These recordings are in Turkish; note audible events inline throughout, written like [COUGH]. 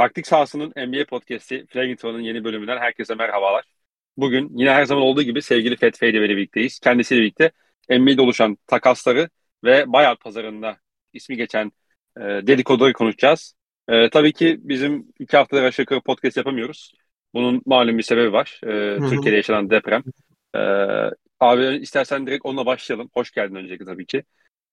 Taktik sahasının NBA podcast'i Flagington'un yeni bölümünden herkese merhabalar. Bugün yine her zaman olduğu gibi sevgili Feth Feyde ile birlikteyiz. Kendisiyle birlikte NBA'de oluşan takasları ve buyout pazarında ismi geçen e, dedikoduları konuşacağız. E, tabii ki bizim iki haftadır aşağı yukarı podcast yapamıyoruz. Bunun malum bir sebebi var. E, Türkiye'de yaşanan deprem. E, abi istersen direkt onunla başlayalım. Hoş geldin öncelikle tabii ki.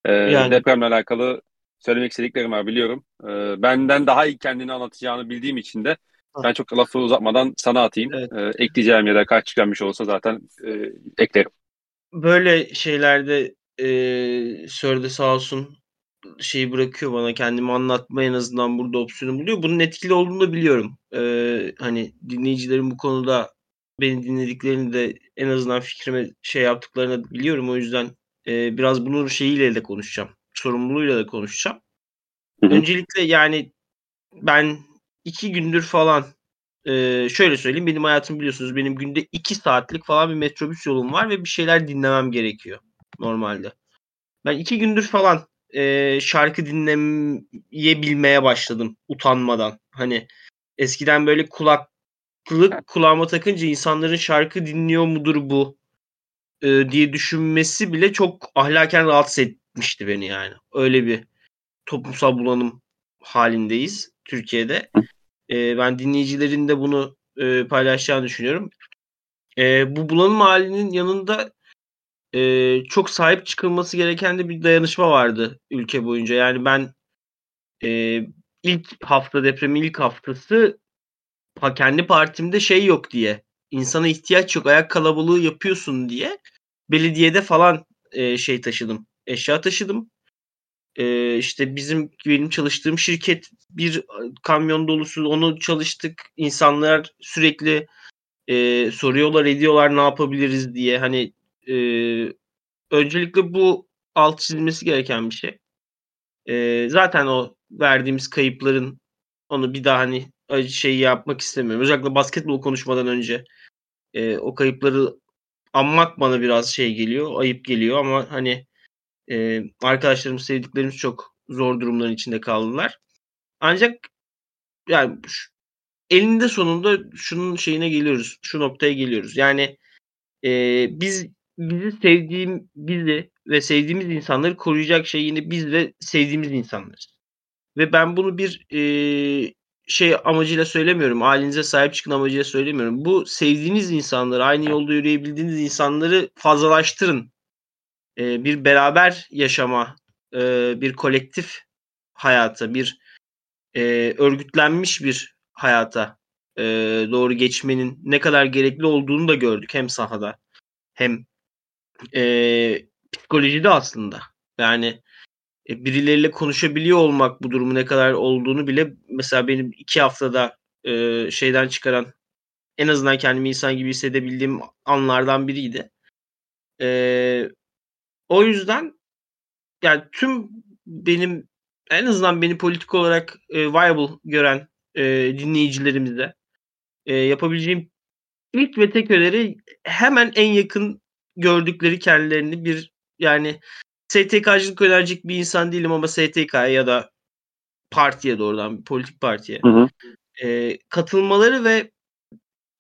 E, yani. Depremle alakalı söylemek istediklerim var biliyorum. Ee, benden daha iyi kendini anlatacağını bildiğim için de ben çok lafı uzatmadan sana atayım. Evet. Ee, ekleyeceğim ya da kaç çıkarmış olsa zaten e, eklerim. Böyle şeylerde e, Sörde sağ olsun şeyi bırakıyor bana kendimi anlatma en azından burada opsiyonu buluyor. Bunun etkili olduğunu da biliyorum. Ee, hani dinleyicilerin bu konuda beni dinlediklerini de en azından fikrime şey yaptıklarını biliyorum. O yüzden e, biraz bunun şeyiyle de konuşacağım sorumluluğuyla da konuşacağım. Hı hı. Öncelikle yani ben iki gündür falan e, şöyle söyleyeyim benim hayatım biliyorsunuz benim günde iki saatlik falan bir metrobüs yolum var ve bir şeyler dinlemem gerekiyor normalde. Ben iki gündür falan e, şarkı dinleyebilmeye başladım utanmadan. Hani eskiden böyle kulaklık kulağıma takınca insanların şarkı dinliyor mudur bu e, diye düşünmesi bile çok ahlaken rahatsız et, etmişti beni yani. Öyle bir toplumsal bulanım halindeyiz Türkiye'de. E, ben dinleyicilerin de bunu e, paylaşacağını düşünüyorum. E, bu bulanım halinin yanında e, çok sahip çıkılması gereken de bir dayanışma vardı ülke boyunca. Yani ben e, ilk hafta depremin ilk haftası kendi partimde şey yok diye insana ihtiyaç yok ayak kalabalığı yapıyorsun diye belediyede falan e, şey taşıdım eşya taşıdım. Ee, işte bizim benim çalıştığım şirket bir kamyon dolusu onu çalıştık. İnsanlar sürekli e, soruyorlar ediyorlar ne yapabiliriz diye. Hani e, öncelikle bu alt çizilmesi gereken bir şey. E, zaten o verdiğimiz kayıpların onu bir daha hani şey yapmak istemiyorum. Özellikle basketbol konuşmadan önce e, o kayıpları anmak bana biraz şey geliyor, ayıp geliyor ama hani e, arkadaşlarımız, sevdiklerimiz çok zor durumların içinde kaldılar. Ancak yani elinde sonunda şunun şeyine geliyoruz. Şu noktaya geliyoruz. Yani e, biz bizi sevdiğim bizi ve sevdiğimiz insanları koruyacak şey yine biz ve sevdiğimiz insanlarız. Ve ben bunu bir e, şey amacıyla söylemiyorum. Ailenize sahip çıkın amacıyla söylemiyorum. Bu sevdiğiniz insanları, aynı yolda yürüyebildiğiniz insanları fazlalaştırın e, bir beraber yaşama, e, bir kolektif hayata, bir e, örgütlenmiş bir hayata e, doğru geçmenin ne kadar gerekli olduğunu da gördük hem sahada hem e, psikolojide aslında. Yani e, birileriyle konuşabiliyor olmak bu durumu ne kadar olduğunu bile mesela benim iki haftada e, şeyden çıkaran en azından kendimi insan gibi hissedebildiğim anlardan biriydi. E, o yüzden yani tüm benim en azından beni politik olarak e, viable gören e, dinleyicilerimize e, yapabileceğim ilk ve tek öneri hemen en yakın gördükleri kendilerini bir yani STK'cılık önerecek bir insan değilim ama STK'ya ya da partiye doğrudan politik partiye hı hı. E, katılmaları ve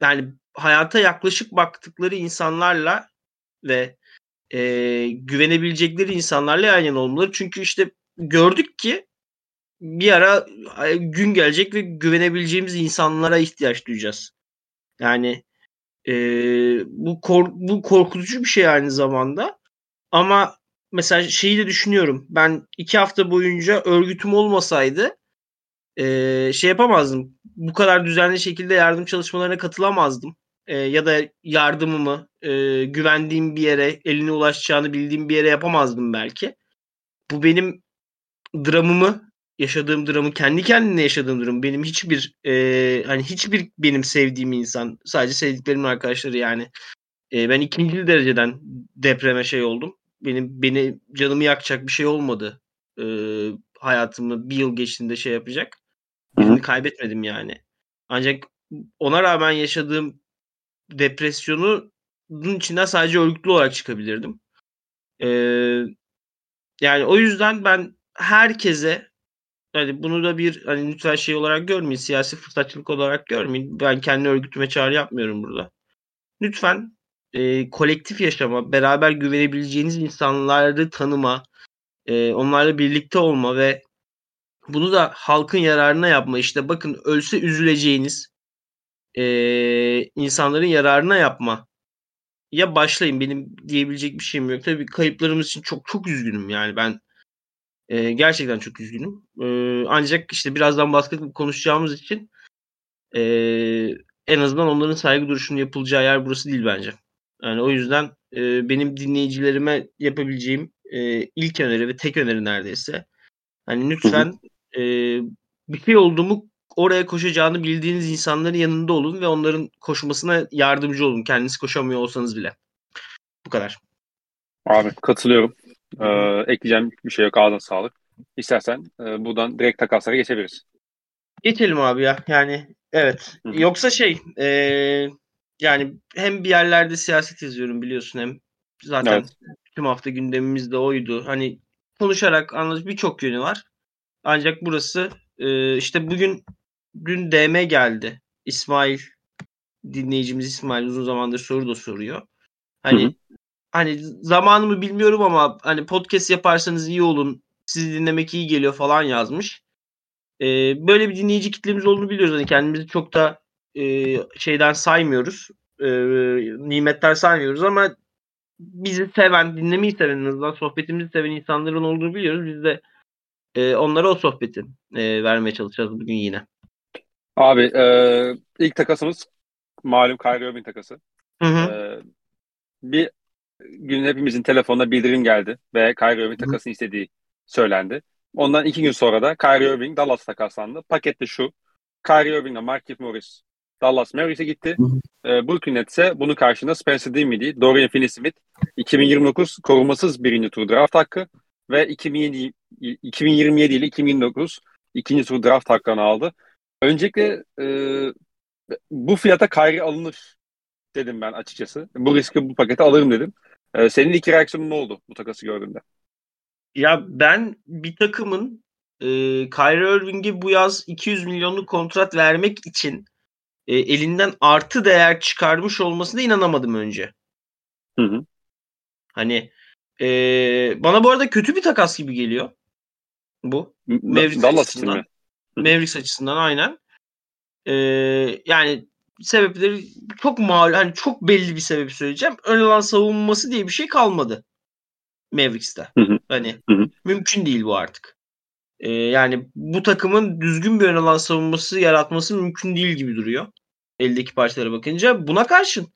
yani hayata yaklaşık baktıkları insanlarla ve e, güvenebilecekleri insanlarla yana olmaları. Çünkü işte gördük ki bir ara gün gelecek ve güvenebileceğimiz insanlara ihtiyaç duyacağız. Yani e, bu kork bu korkutucu bir şey aynı zamanda. Ama mesela şeyi de düşünüyorum. Ben iki hafta boyunca örgütüm olmasaydı e, şey yapamazdım. Bu kadar düzenli şekilde yardım çalışmalarına katılamazdım e, ya da yardımımı e, güvendiğim bir yere, eline ulaşacağını bildiğim bir yere yapamazdım belki. Bu benim dramımı, yaşadığım dramı, kendi kendine yaşadığım durum. Benim hiçbir e, hani hiçbir benim sevdiğim insan, sadece sevdiklerimin arkadaşları yani. E, ben ikinci dereceden depreme şey oldum. Benim beni canımı yakacak bir şey olmadı. E, hayatımı bir yıl geçtiğinde şey yapacak. Birini kaybetmedim yani. Ancak ona rağmen yaşadığım depresyonu bunun içinden sadece örgütlü olarak çıkabilirdim. Ee, yani o yüzden ben herkese hani bunu da bir hani lütfen şey olarak görmeyin. Siyasi fırsatçılık olarak görmeyin. Ben kendi örgütüme çağrı yapmıyorum burada. Lütfen e, kolektif yaşama, beraber güvenebileceğiniz insanları tanıma, e, onlarla birlikte olma ve bunu da halkın yararına yapma. İşte bakın ölse üzüleceğiniz e, insanların yararına yapma. Ya başlayın benim diyebilecek bir şeyim yok. Tabii kayıplarımız için çok çok üzgünüm yani ben e, gerçekten çok üzgünüm. E, ancak işte birazdan bahsedip konuşacağımız için e, en azından onların saygı duruşunun yapılacağı yer burası değil bence. Yani o yüzden e, benim dinleyicilerime yapabileceğim e, ilk öneri ve tek öneri neredeyse. Hani lütfen e, bir şey oldu mu oraya koşacağını bildiğiniz insanların yanında olun ve onların koşmasına yardımcı olun. Kendiniz koşamıyor olsanız bile. Bu kadar. Abi katılıyorum. Ee, ekleyeceğim bir şey yok. Ağzına sağlık. İstersen e, buradan direkt takaslara geçebiliriz. Geçelim abi ya. Yani evet. Hı-hı. Yoksa şey e, yani hem bir yerlerde siyaset yazıyorum biliyorsun hem zaten evet. tüm hafta gündemimiz de oydu. Hani konuşarak anlatıp birçok yönü var. Ancak burası e, işte bugün dün DM geldi. İsmail dinleyicimiz İsmail uzun zamandır soru da soruyor. Hani hı hı. hani zamanımı bilmiyorum ama hani podcast yaparsanız iyi olun. Sizi dinlemek iyi geliyor falan yazmış. Ee, böyle bir dinleyici kitlemiz olduğunu biliyoruz. Hani kendimizi çok da e, şeyden saymıyoruz. E, nimetler saymıyoruz ama bizi seven, dinlemeyi seven, en azından sohbetimizi seven insanların olduğunu biliyoruz. Biz de e, onlara o sohbeti e, vermeye çalışacağız bugün yine. Abi e, ilk takasımız malum Kyrie Irving takası. Hı hı. E, bir gün hepimizin telefonuna bildirim geldi ve Kyrie Irving takasını istediği söylendi. Ondan iki gün sonra da Kyrie Irving Dallas takaslandı. Pakette şu. Kyrie Irving ile Markieff Morris Dallas Mavericks'e gitti. Hı E, Brooklyn Nets'e bunun karşında Spencer Dinwiddie, Dorian Finney-Smith 2029 korumasız birinci tur draft hakkı ve 2007, 2027 ile 2029 ikinci tur draft hakkını aldı. Öncelikle e, bu fiyata Kyrie alınır dedim ben açıkçası. Bu riski bu pakete alırım dedim. E, senin iki reaksiyonun ne oldu bu takası gördüğünde? Ya ben bir takımın e, Kyrie Irving'e bu yaz 200 milyonluk kontrat vermek için e, elinden artı değer çıkarmış olmasına inanamadım önce. Hı hı. Hani e, bana bu arada kötü bir takas gibi geliyor. Bu. Mavericks Dallas açısından. Mavericks açısından aynen. Ee, yani sebepleri çok mal hani çok belli bir sebep söyleyeceğim. Ön alan savunması diye bir şey kalmadı. Mavericks'te. Hı hı. Hani hı hı. mümkün değil bu artık. Ee, yani bu takımın düzgün bir ön alan savunması yaratması mümkün değil gibi duruyor. Eldeki parçalara bakınca. Buna karşın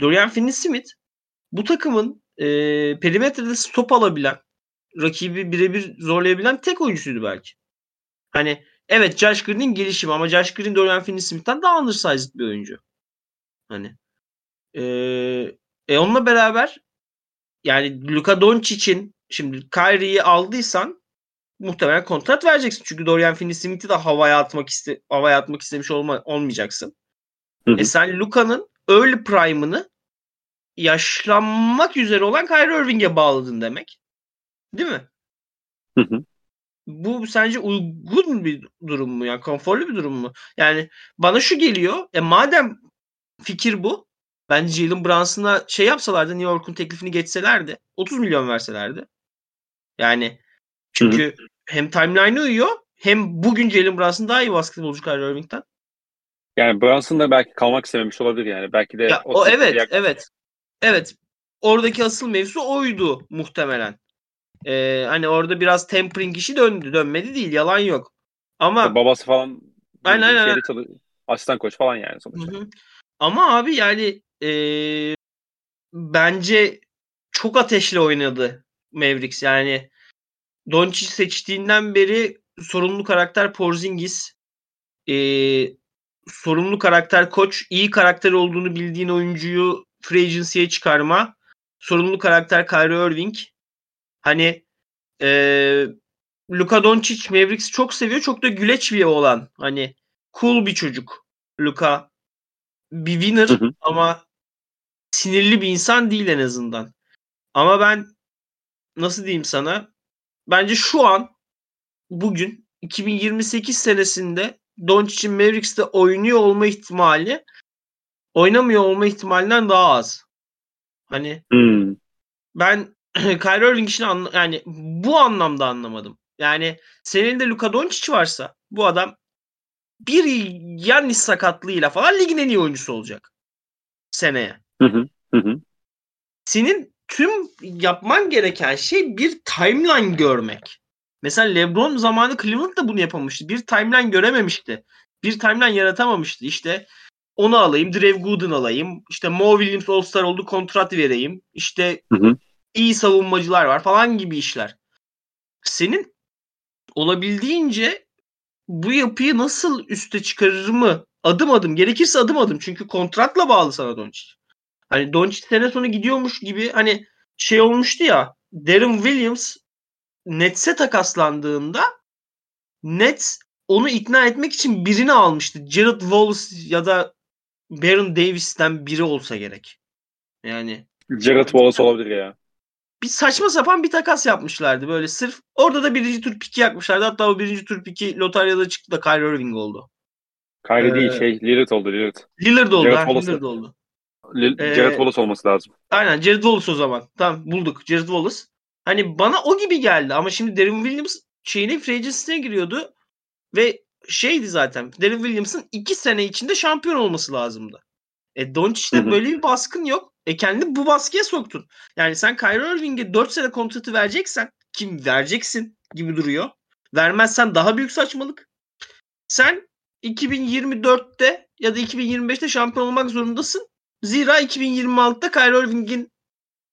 Dorian Finney-Smith bu takımın e, perimetrede stop alabilen, rakibi birebir zorlayabilen tek oyuncusuydu belki. Hani evet Josh Green'in gelişimi ama Josh Green Dorian Finney-Smith'ten daha undersized bir oyuncu. Hani ee, e onunla beraber yani Luka Doncic'in şimdi Kyrie'yi aldıysan muhtemelen kontrat vereceksin. Çünkü Dorian Finney-Smith'i de havaya atmak iste havaya atmak istemiş olma olmayacaksın. Hı hı. E sen Luka'nın early prime'ını yaşlanmak üzere olan Kyrie Irving'e bağladın demek. Değil mi? Hı hı. Bu sence uygun bir durum mu? Yani konforlu bir durum mu? Yani bana şu geliyor. E madem fikir bu. Bence Jalen Brunson'a şey yapsalardı New York'un teklifini geçselerdi. 30 milyon verselerdi. Yani çünkü Hı-hı. hem timeline'ı uyuyor hem bugün Jalen Brunson daha iyi basketbolcu Kyrie Irving'den. Yani Brunson da belki kalmak istememiş olabilir yani. Belki de ya, o, o evet yak- evet. Evet. Oradaki asıl mevzu oydu muhtemelen. Ee, hani orada biraz tempering işi döndü. Dönmedi değil. Yalan yok. Ama babası falan aynen, aynen. Çalış- asistan koç falan yani sonuçta. Hı hı. Ama abi yani e, bence çok ateşli oynadı Mavericks. Yani Doncic seçtiğinden beri sorumlu karakter Porzingis. E, sorumlu karakter koç. iyi karakter olduğunu bildiğin oyuncuyu free agency'ye çıkarma. Sorumlu karakter Kyrie Irving. Hani e, Luka Doncic Mavericks çok seviyor. Çok da güleç bir olan. Hani cool bir çocuk. Luka bir winner hı hı. ama sinirli bir insan değil en azından. Ama ben nasıl diyeyim sana? Bence şu an bugün 2028 senesinde Doncic'in Mavericks'te oynuyor olma ihtimali oynamıyor olma ihtimalinden daha az. Hani Hmm. ben [CLEARS THROAT] Kyrie Irving işini anla- yani bu anlamda anlamadım. Yani senin de Luka Doncic varsa bu adam bir Yannis sakatlığıyla falan ligin en iyi oyuncusu olacak seneye. Hı hı. Hı hı. Senin tüm yapman gereken şey bir timeline görmek. Mesela LeBron zamanı Cleveland da bunu yapamamıştı. Bir timeline görememişti. Bir timeline yaratamamıştı. İşte onu alayım, Drew Gooden alayım. İşte Mo Williams All-Star oldu kontrat vereyim. İşte Hı hı. İyi savunmacılar var falan gibi işler. Senin olabildiğince bu yapıyı nasıl üste çıkarır mı? Adım adım. Gerekirse adım adım. Çünkü kontratla bağlı sana Doncic. Hani Doncic sene sonu gidiyormuş gibi hani şey olmuştu ya. Darren Williams Nets'e takaslandığında Nets onu ikna etmek için birini almıştı. Jared Wallace ya da Baron Davis'ten biri olsa gerek. Yani Jared Wallace olabilir ya. Bir saçma sapan bir takas yapmışlardı böyle sırf. Orada da birinci tur piki yakmışlardı. Hatta o birinci tur piki lotaryada çıktı da Kyrie Irving oldu. Kyrie Ee, değil şey Lillard oldu Lillard. Lillard oldu. Jared Wallace. Lillard oldu. Lil- Ee, Jared Wallace olması lazım. Aynen Jared Wallace o zaman. Tamam bulduk Jared Wallace. Hani bana o gibi geldi ama şimdi Darren Williams şeyine free giriyordu ve şeydi zaten Darren Williams'ın iki sene içinde şampiyon olması lazımdı. E Doncic'te böyle bir baskın yok. E kendini bu baskıya soktun. Yani sen Kyrie Irving'e 4 sene kontratı vereceksen kim vereceksin gibi duruyor. Vermezsen daha büyük saçmalık. Sen 2024'te ya da 2025'te şampiyon olmak zorundasın. Zira 2026'da Kyrie Irving'in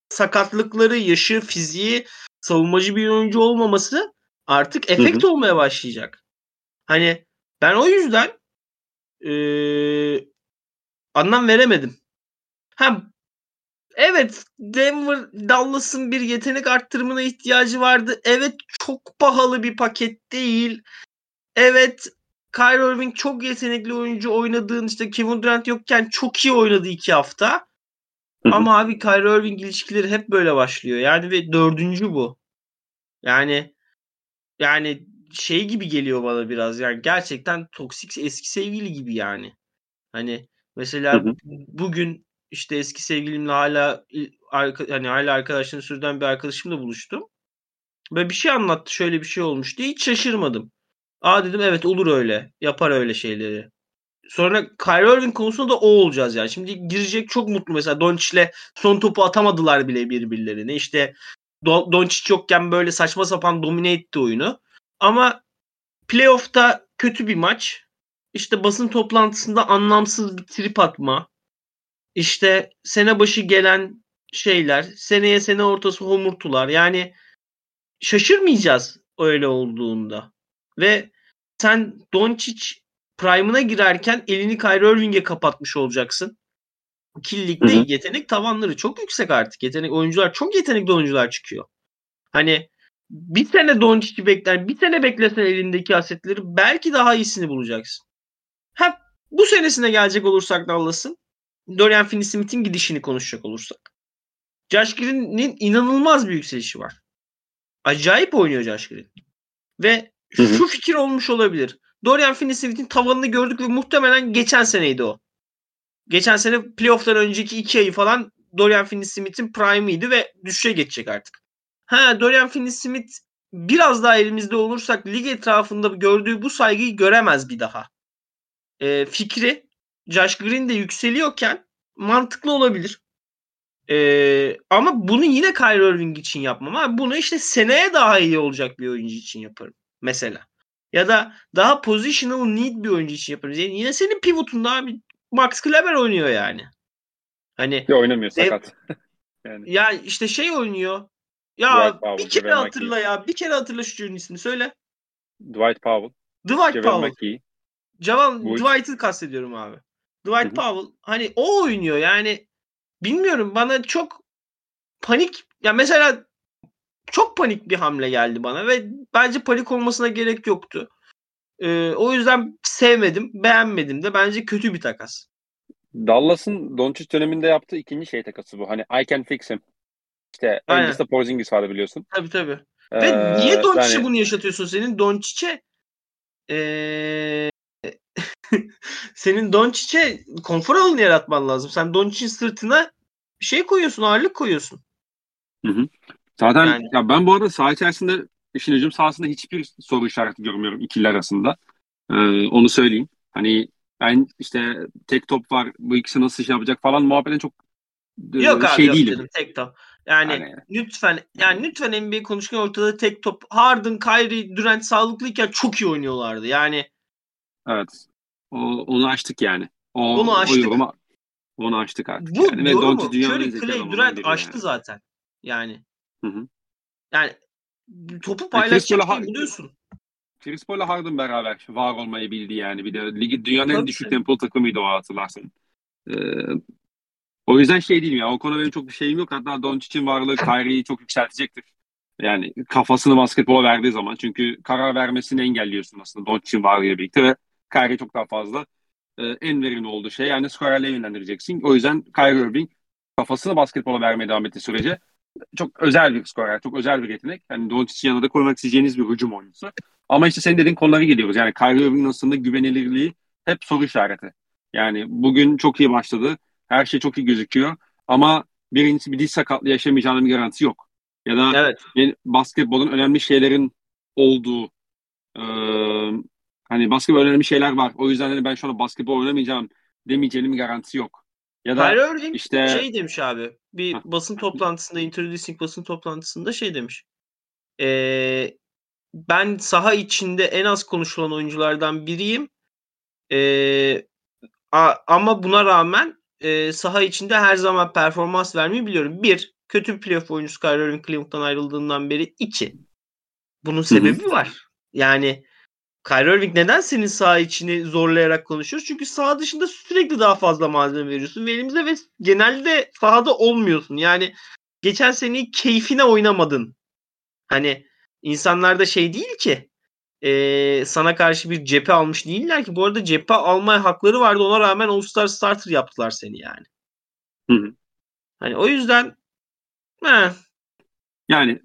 sakatlıkları, yaşı, fiziği, savunmacı bir oyuncu olmaması artık efekt olmaya başlayacak. Hani ben o yüzden eee, anlam veremedim. Ha, evet Denver Dallas'ın bir yetenek arttırımına ihtiyacı vardı. Evet çok pahalı bir paket değil. Evet Kyrie Irving çok yetenekli oyuncu oynadığın işte Kevin Durant yokken çok iyi oynadı iki hafta. Hı hı. Ama abi Kyrie Irving ilişkileri hep böyle başlıyor. Yani ve dördüncü bu. Yani yani şey gibi geliyor bana biraz yani gerçekten toksik eski sevgili gibi yani. Hani mesela Hı bugün işte eski sevgilimle hala hani hala arkadaşlığını sürdüren bir arkadaşımla buluştum. Ve bir şey anlattı şöyle bir şey olmuş diye hiç şaşırmadım. Aa dedim evet olur öyle. Yapar öyle şeyleri. Sonra Kyrie Irving konusunda da o olacağız yani. Şimdi girecek çok mutlu mesela Doncic'le son topu atamadılar bile birbirlerine. İşte Do- Doncic yokken böyle saçma sapan domine etti oyunu. Ama playoff'ta kötü bir maç. İşte basın toplantısında anlamsız bir trip atma. İşte sene başı gelen şeyler, seneye sene ortası homurtular. Yani şaşırmayacağız öyle olduğunda. Ve sen Doncic prime'ına girerken elini Kyrie Irving'e kapatmış olacaksın. Ki ligde Hı hı. yetenek tavanları çok yüksek artık. Yetenek oyuncular çok yetenekli oyuncular çıkıyor. Hani bir sene Doncic'i bekler, bir sene beklesen elindeki asetleri belki daha iyisini bulacaksın. Ha bu senesine gelecek olursak Dallas'ın Dorian Finney-Smith'in gidişini konuşacak olursak. Josh Green'in inanılmaz bir yükselişi var. Acayip oynuyor Josh Green. Ve Hı hı. şu fikir olmuş olabilir. Dorian Finney-Smith'in tavanını gördük ve muhtemelen geçen seneydi o. Geçen sene playoff'tan önceki iki ayı falan Dorian Finney-Smith'in prime'ıydı ve düşüşe geçecek artık. Ha Dorian Finney-Smith biraz daha elimizde olursak lig etrafında gördüğü bu saygıyı göremez bir daha. Ee, fikri Josh Green de yükseliyorken mantıklı olabilir. Ee, ama bunu yine Kyrie Irving için yapmam. Abi bunu işte seneye daha iyi olacak bir oyuncu için yaparım. Mesela. Ya da daha positional need bir oyuncu için yaparım. Yani yine senin pivotunda abi Max Kleber oynuyor yani. Hani Ya oynamıyor sakat. [LAUGHS] yani ya işte şey oynuyor. Ya Dwight Powell, bir kere Javel hatırla ya. Bir kere hatırla şu çocuğun ismini söyle. Dwight Powell, Dwight Javel Powell. McGee. Javal Bu- Dwight'ı kastediyorum abi. Dwight. Powell hani o oynuyor yani bilmiyorum bana çok panik ya mesela çok panik bir hamle geldi bana ve bence panik olmasına gerek yoktu. Ee, o yüzden sevmedim, beğenmedim de bence kötü bir takas. Dallas'ın Doncic döneminde yaptığı ikinci şey takası bu. Hani I can fix him. İşte Aynen. öncesinde Porzingis vardı biliyorsun. Tabii tabii. Ee, Ve niye Doncic'e yani bunu yaşatıyorsun senin? Doncic'e ee, [LAUGHS] senin Doncic'e konfor alanı yaratman lazım. Sen Doncic'in sırtına bir şey koyuyorsun, ağırlık koyuyorsun. Hı hı. Zaten yani. ya ben bu arada saha içerisinde işin hücum sahasında hiçbir soru işareti görmüyorum ikili arasında. Ee, onu söyleyeyim. Hani ben işte tek top var bu ikisi nasıl şey yapacak falan muhabbetin çok e, yok şey abi, yok değilim. Dedim, tek top. Yani, yani lütfen yani lütfen NBA konuşurken ortada tek top. Harden, Kyrie, Durant sağlıklıyken çok iyi oynuyorlardı. Yani Evet. O, onu açtık yani. O, onu açtık. O yoruma, onu açtık artık. Bu yani. Yorumu Curry, Clay, Durant açtı yani. zaten. Yani. Hı hı. Yani topu paylaşacak yani buluyorsun. Chris Paul'la Harden beraber var olmayı bildi yani. Bir de ligi dünyanın en düşük tempolu takımıydı o hatırlarsın. Ee, o yüzden şey değilim ya. O konuda benim çok bir şeyim yok. Hatta Doncic'in varlığı Kyrie'yi çok yükseltecektir. Yani kafasını basketbola verdiği zaman. Çünkü karar vermesini engelliyorsun aslında Doncic'in varlığıyla birlikte ve Kyrie çok daha fazla e, en verimli olduğu şey yani skorerle yönlendireceksin. O yüzden Kyrie Irving kafasını basketbola vermeye devam ettiği sürece çok özel bir skorer, çok özel bir yetenek. Yani Doncic'in yanında koymak isteyeceğiniz bir hücum oyuncusu. Ama işte senin dediğin konulara geliyoruz. Yani Kyrie Irving'in aslında güvenilirliği hep soru işareti. Yani bugün çok iyi başladı. Her şey çok iyi gözüküyor. Ama birincisi bir diz sakatlığı yaşamayacağının bir garantisi yok. Ya da evet. basketbolun önemli şeylerin olduğu e, hani basketbol önemli şeyler var. O yüzden hani ben şu anda basketbol oynamayacağım demeyeceğinin bir garantisi yok. Ya da Kyrie Irving işte şey demiş abi. Bir Heh. basın toplantısında, introducing basın toplantısında şey demiş. Ee, ben saha içinde en az konuşulan oyunculardan biriyim. Ee, a, ama buna rağmen e, saha içinde her zaman performans vermeyi biliyorum. Bir, kötü bir playoff oyuncusu Kyrie Irving Cleveland'dan ayrıldığından beri. iki, bunun sebebi var. Yani Kyrie Irving neden senin saha içini zorlayarak konuşuyoruz? Çünkü saha dışında sürekli daha fazla malzeme veriyorsun ve elimize ve genelde sahada olmuyorsun. Yani geçen seneyi keyfine oynamadın. Hani insanlar da şey değil ki e, sana karşı bir cephe almış değiller ki. Bu arada cephe alma hakları vardı. Ona rağmen All-Star Starter yaptılar seni yani. Hı hı. Hani o yüzden he. yani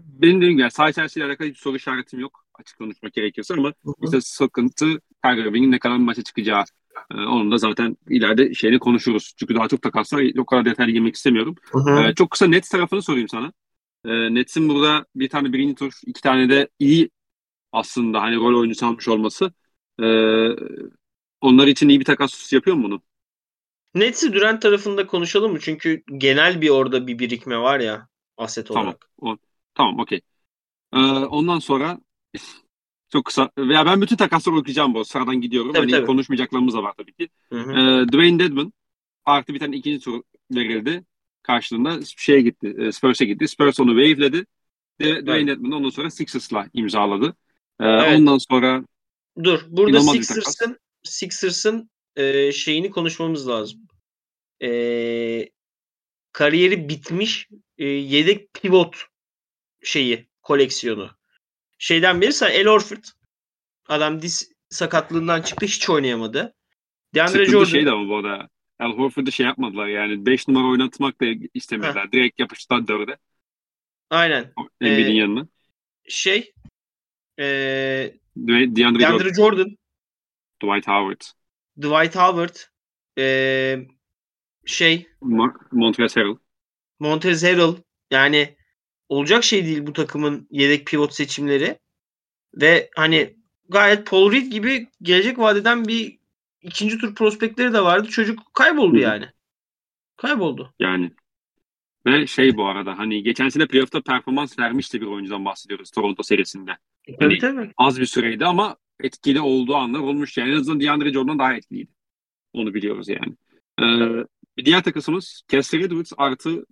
benim dediğim gibi saha içerisiyle alakalı hiçbir soru işaretim yok açık konuşmak gerekiyorsa ama hı hı. işte sıkıntı Kyrie Irving'in ne kadar maça çıkacağı. Ee, onun da zaten ileride şeyini konuşuruz. Çünkü daha çok takas var. O kadar detaylı girmek istemiyorum. Hı hı. Ee, çok kısa Nets tarafını sorayım sana. Ee, Nets'in burada bir tane birinci tur, iki tane de iyi aslında hani rol oyuncusu almış olması. Ee, onlar için iyi bir takas yapıyor mu bunu? Nets'i Durant tarafında konuşalım mı? Çünkü genel bir orada bir birikme var ya aset olarak. Tamam. O, tamam okey. Ee, ondan sonra çok kısa. Veya ben bütün takasları okuyacağım bu. Sıradan gidiyorum. Tabii, hani tabii. konuşmayacaklarımız da var tabii ki. Hı hı. Ee, Dwayne Dedman artı bir tane ikinci tur verildi. Karşılığında şeye gitti. E, Spurs'e gitti. Spurs onu wave'ledi. Dwayne evet. Dedman ondan sonra Sixers'la imzaladı. Ee, evet. Ondan sonra Dur. Burada Sixers'ın Sixers'ın e, şeyini konuşmamız lazım. E, kariyeri bitmiş e, yedek pivot şeyi koleksiyonu. Şeyden beri sen El Orford adam diz sakatlığından çıktı hiç oynayamadı. DeAndre Sıkıntı Jordan şey de ama bu arada El Horford'u şey yapmadılar yani 5 numara oynatmak da istemediler. Heh. Direkt yapıştılar 4'e. Aynen. Embiid'in ee, yanına. Şey ee, DeAndre, DeAndre Jordan. Jordan. Dwight Howard. Dwight Howard. Ee, şey Montrezl Harrell. Montrezl Harrell. Yani olacak şey değil bu takımın yedek pivot seçimleri. Ve hani gayet Paul Reed gibi gelecek vadeden bir ikinci tur prospektleri de vardı. Çocuk kayboldu yani. Kayboldu. Yani ve şey bu arada hani geçen sene playoff'ta performans vermişti bir oyuncudan bahsediyoruz Toronto serisinde. Hani tabii. Az bir süreydi ama etkili olduğu anlar olmuş. Yani en azından DeAndre Jordan daha etkiliydi. Onu biliyoruz yani. Ee, bir diğer takısımız Kessler Edwards artı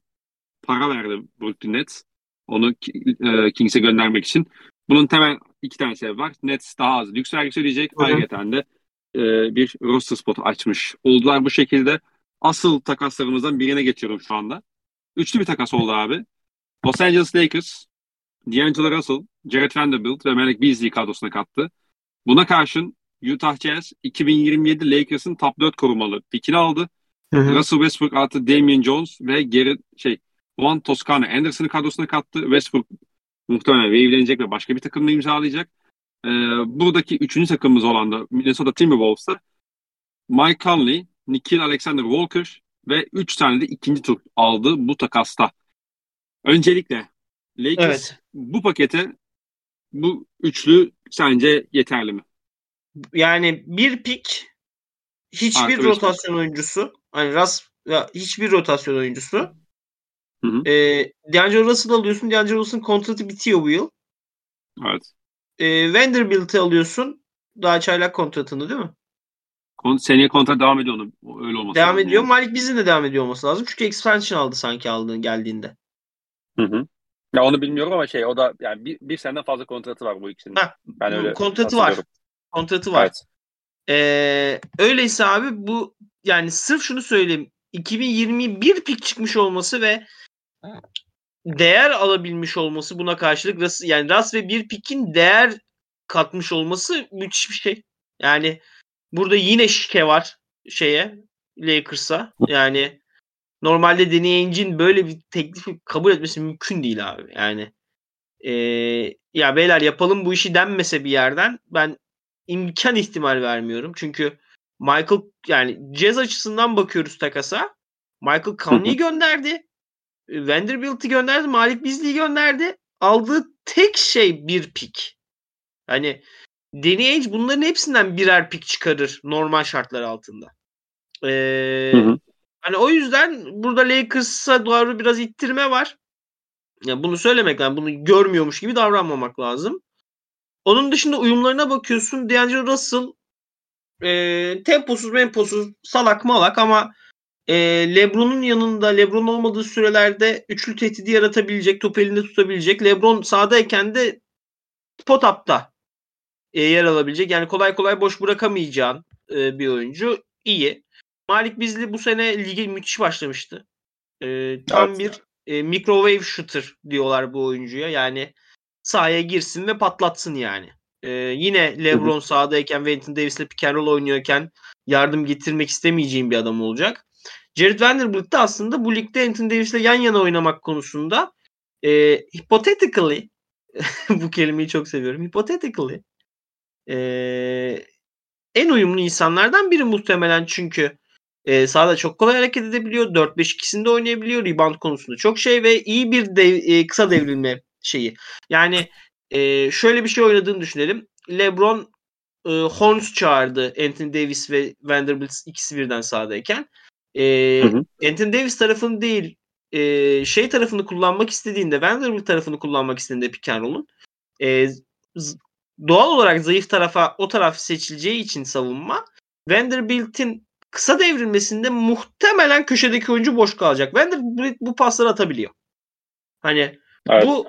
para verdi Brooklyn Nets. Onu e, Kings'e göndermek için. Bunun temel iki tane sebep var. Nets daha az lüks vergisi ödeyecek. Ayrıca de e, bir roster spot açmış oldular bu şekilde. Asıl takaslarımızdan birine geçiyorum şu anda. Üçlü bir takas oldu abi. Los Angeles Lakers, D'Angelo Russell, Jared Vanderbilt ve Malik Beasley kadrosuna kattı. Buna karşın Utah Jazz 2027 Lakers'ın top 4 korumalı pikini aldı. Hı hı. Russell Westbrook artı Damian Jones ve geri şey Juan Toscano Anderson'ı kadrosuna kattı. Westbrook muhtemelen wave'lenecek ve başka bir takımla imzalayacak. e, buradaki üçüncü takımımız olan da Minnesota Timberwolves'ta Mike Conley, Nikhil Alexander Walker ve üç tane de ikinci tur aldı bu takasta. Öncelikle Lakers evet. bu pakete bu üçlü sence yeterli mi? Yani bir pik hiçbir Artı rotasyon oyuncusu hani Ras hiçbir rotasyon oyuncusu hı hı. E, D'Angelo Russell alıyorsun. D'Angelo Russell'ın kontratı bitiyor bu yıl. Evet. E, Vanderbilt'i alıyorsun. Daha çaylak kontratını değil mi? Kon seneye kontrat devam ediyor onun. Öyle olması Devam ediyor. Yani. Malik bizim de devam ediyor olması lazım. Çünkü expansion aldı sanki aldığın geldiğinde. Hı hı. Ya onu bilmiyorum ama şey o da yani bir, bir seneden fazla kontratı var bu ikisinin. Ha, ben öyle kontratı var. Kontratı var. Evet. Ee, öyleyse abi bu yani sırf şunu söyleyeyim. 2021 pik çıkmış olması ve değer alabilmiş olması buna karşılık Ras, yani Ras ve bir pikin değer katmış olması müthiş bir şey. Yani burada yine şike var şeye Lakers'a. Yani normalde Danny böyle bir teklifi kabul etmesi mümkün değil abi. Yani ee, ya beyler yapalım bu işi denmese bir yerden ben imkan ihtimal vermiyorum. Çünkü Michael yani Jazz açısından bakıyoruz takasa. Michael Conley'i gönderdi. Vanderbilt'i gönderdi. Malik Beasley'i gönderdi. Aldığı tek şey bir pik. Hani Danny Ainge bunların hepsinden birer pik çıkarır normal şartlar altında. Ee, hı hı. Hani o yüzden burada Lakers'a doğru biraz ittirme var. Yani bunu söylemek lazım. Bunu görmüyormuş gibi davranmamak lazım. Onun dışında uyumlarına bakıyorsun. D'Angelo Russell e, temposuz memposuz salak malak ama e, Lebron'un yanında Lebron olmadığı sürelerde üçlü tehdidi yaratabilecek, top elinde tutabilecek. Lebron sahadayken de pot up'ta e, yer alabilecek. Yani kolay kolay boş bırakamayacağın e, bir oyuncu. İyi. Malik Bizli bu sene lige müthiş başlamıştı. E, tam evet. bir e, microwave shooter diyorlar bu oyuncuya. Yani sahaya girsin ve patlatsın yani. Ee, yine LeBron sahadayken ve Anthony Davis'le pick and roll oynuyorken yardım getirmek istemeyeceğim bir adam olacak. Jared Vanderbilt de aslında bu ligde Anthony Davis'le yan yana oynamak konusunda e, hypothetically [LAUGHS] bu kelimeyi çok seviyorum. Hypothetically e, en uyumlu insanlardan biri muhtemelen çünkü e, sahada çok kolay hareket edebiliyor. 4-5 ikisinde oynayabiliyor. Rebound konusunda çok şey ve iyi bir dev, e, kısa devrilme şeyi. Yani e, şöyle bir şey oynadığını düşünelim. LeBron e, Horns çağırdı Anthony Davis ve Vanderbilt ikisi birden sahadayken. E, hı hı. Anthony Davis tarafını değil e, şey tarafını kullanmak istediğinde Vanderbilt tarafını kullanmak istediğinde pick and roll'un e, doğal olarak zayıf tarafa o taraf seçileceği için savunma Vanderbilt'in kısa devrilmesinde muhtemelen köşedeki oyuncu boş kalacak. Vanderbilt bu pasları atabiliyor. Hani evet. bu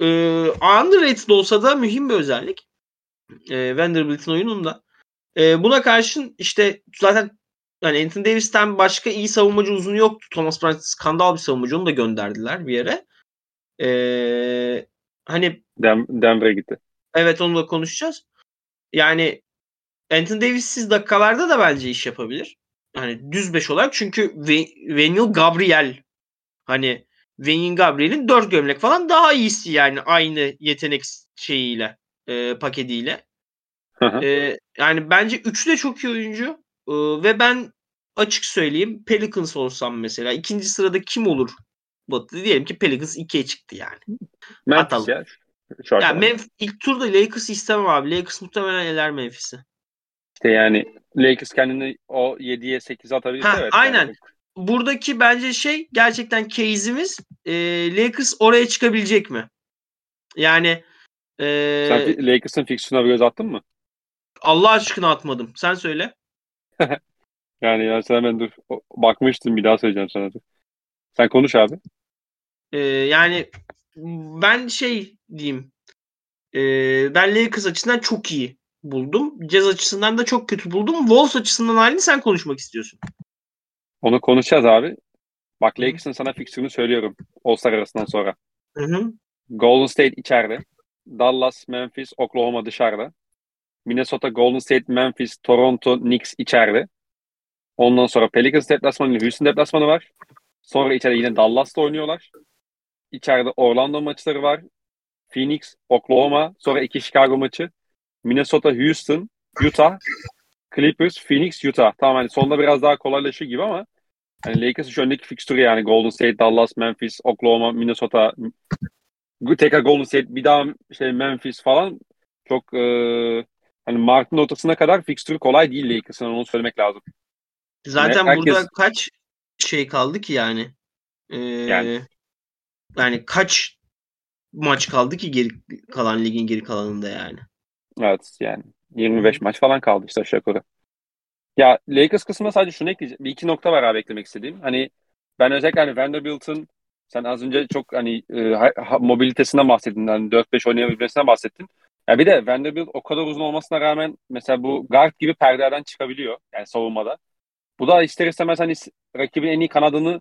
e, underrated olsa da mühim bir özellik. E, Vanderbilt'in oyununda. E, buna karşın işte zaten yani Anthony Davis'ten başka iyi savunmacı uzun yoktu. Thomas Bryant skandal bir savunmacı. Onu da gönderdiler bir yere. E, hani Dem Denver'e gitti. Evet onu da konuşacağız. Yani Anthony Davis'siz dakikalarda da bence iş yapabilir. Hani düz beş olarak çünkü Venil Gabriel hani Wayne Gabriel'in 4 gömlek falan daha iyisi yani aynı yetenek şeyiyle e, paketiyle. e, yani bence üçü de çok iyi oyuncu e, ve ben açık söyleyeyim Pelicans olsam mesela ikinci sırada kim olur? Batı diyelim ki Pelicans 2'ye çıktı yani. Memphis Atalım. ya. Şu yani Memphis, ilk turda Lakers istemem abi. Lakers muhtemelen eler Memphis'i. İşte yani Lakers kendini o 7'ye 8'e atabilirse ha, evet. Aynen. Yani buradaki bence şey gerçekten case'imiz e, Lakers oraya çıkabilecek mi? Yani e, Sen Lakers'ın fixture'ına bir göz attın mı? Allah aşkına atmadım. Sen söyle. [LAUGHS] yani ya sen hemen dur. Bakmıştım bir daha söyleyeceğim sana. Dur. Sen konuş abi. E, yani ben şey diyeyim. E, ben Lakers açısından çok iyi buldum. Jazz açısından da çok kötü buldum. Wolves açısından halini sen konuşmak istiyorsun. Onu konuşacağız abi. Bak Lakers'ın sana fikstürünü söylüyorum. All-Star arasından sonra. Hı hı. Golden State içeride. Dallas, Memphis, Oklahoma dışarıda. Minnesota, Golden State, Memphis, Toronto, Knicks içeride. Ondan sonra Pelicans deplasmanı Houston deplasmanı var. Sonra içeride yine Dallas'ta oynuyorlar. İçeride Orlando maçları var. Phoenix, Oklahoma, sonra iki Chicago maçı. Minnesota, Houston, Utah, Clippers, Phoenix, Utah. Tamam hani sonunda biraz daha kolaylaşır gibi ama hani Lakers'ın şu öndeki fikstürü yani Golden State, Dallas, Memphis, Oklahoma, Minnesota, tekrar Golden State, bir daha şey Memphis falan çok e, hani Mart'ın ortasına kadar fikstürü kolay değil Lakers'ın onu söylemek lazım. Zaten yani herkes... burada kaç şey kaldı ki yani? Ee, yani yani kaç maç kaldı ki geri kalan ligin geri kalanında yani. Evet yani 25 maç falan kaldı işte aşağı yukarı. Ya Lakers kısmına sadece şunu ekleyeceğim. Bir iki nokta var abi eklemek istediğim. Hani ben özellikle hani Vanderbilt'ın sen az önce çok hani e, ha, mobilitesinden bahsettin. Hani 4-5 oynayabilmesinden bahsettin. Ya bir de Vanderbilt o kadar uzun olmasına rağmen mesela bu guard gibi perdeden çıkabiliyor. Yani savunmada. Bu da ister istemez hani rakibin en iyi kanadını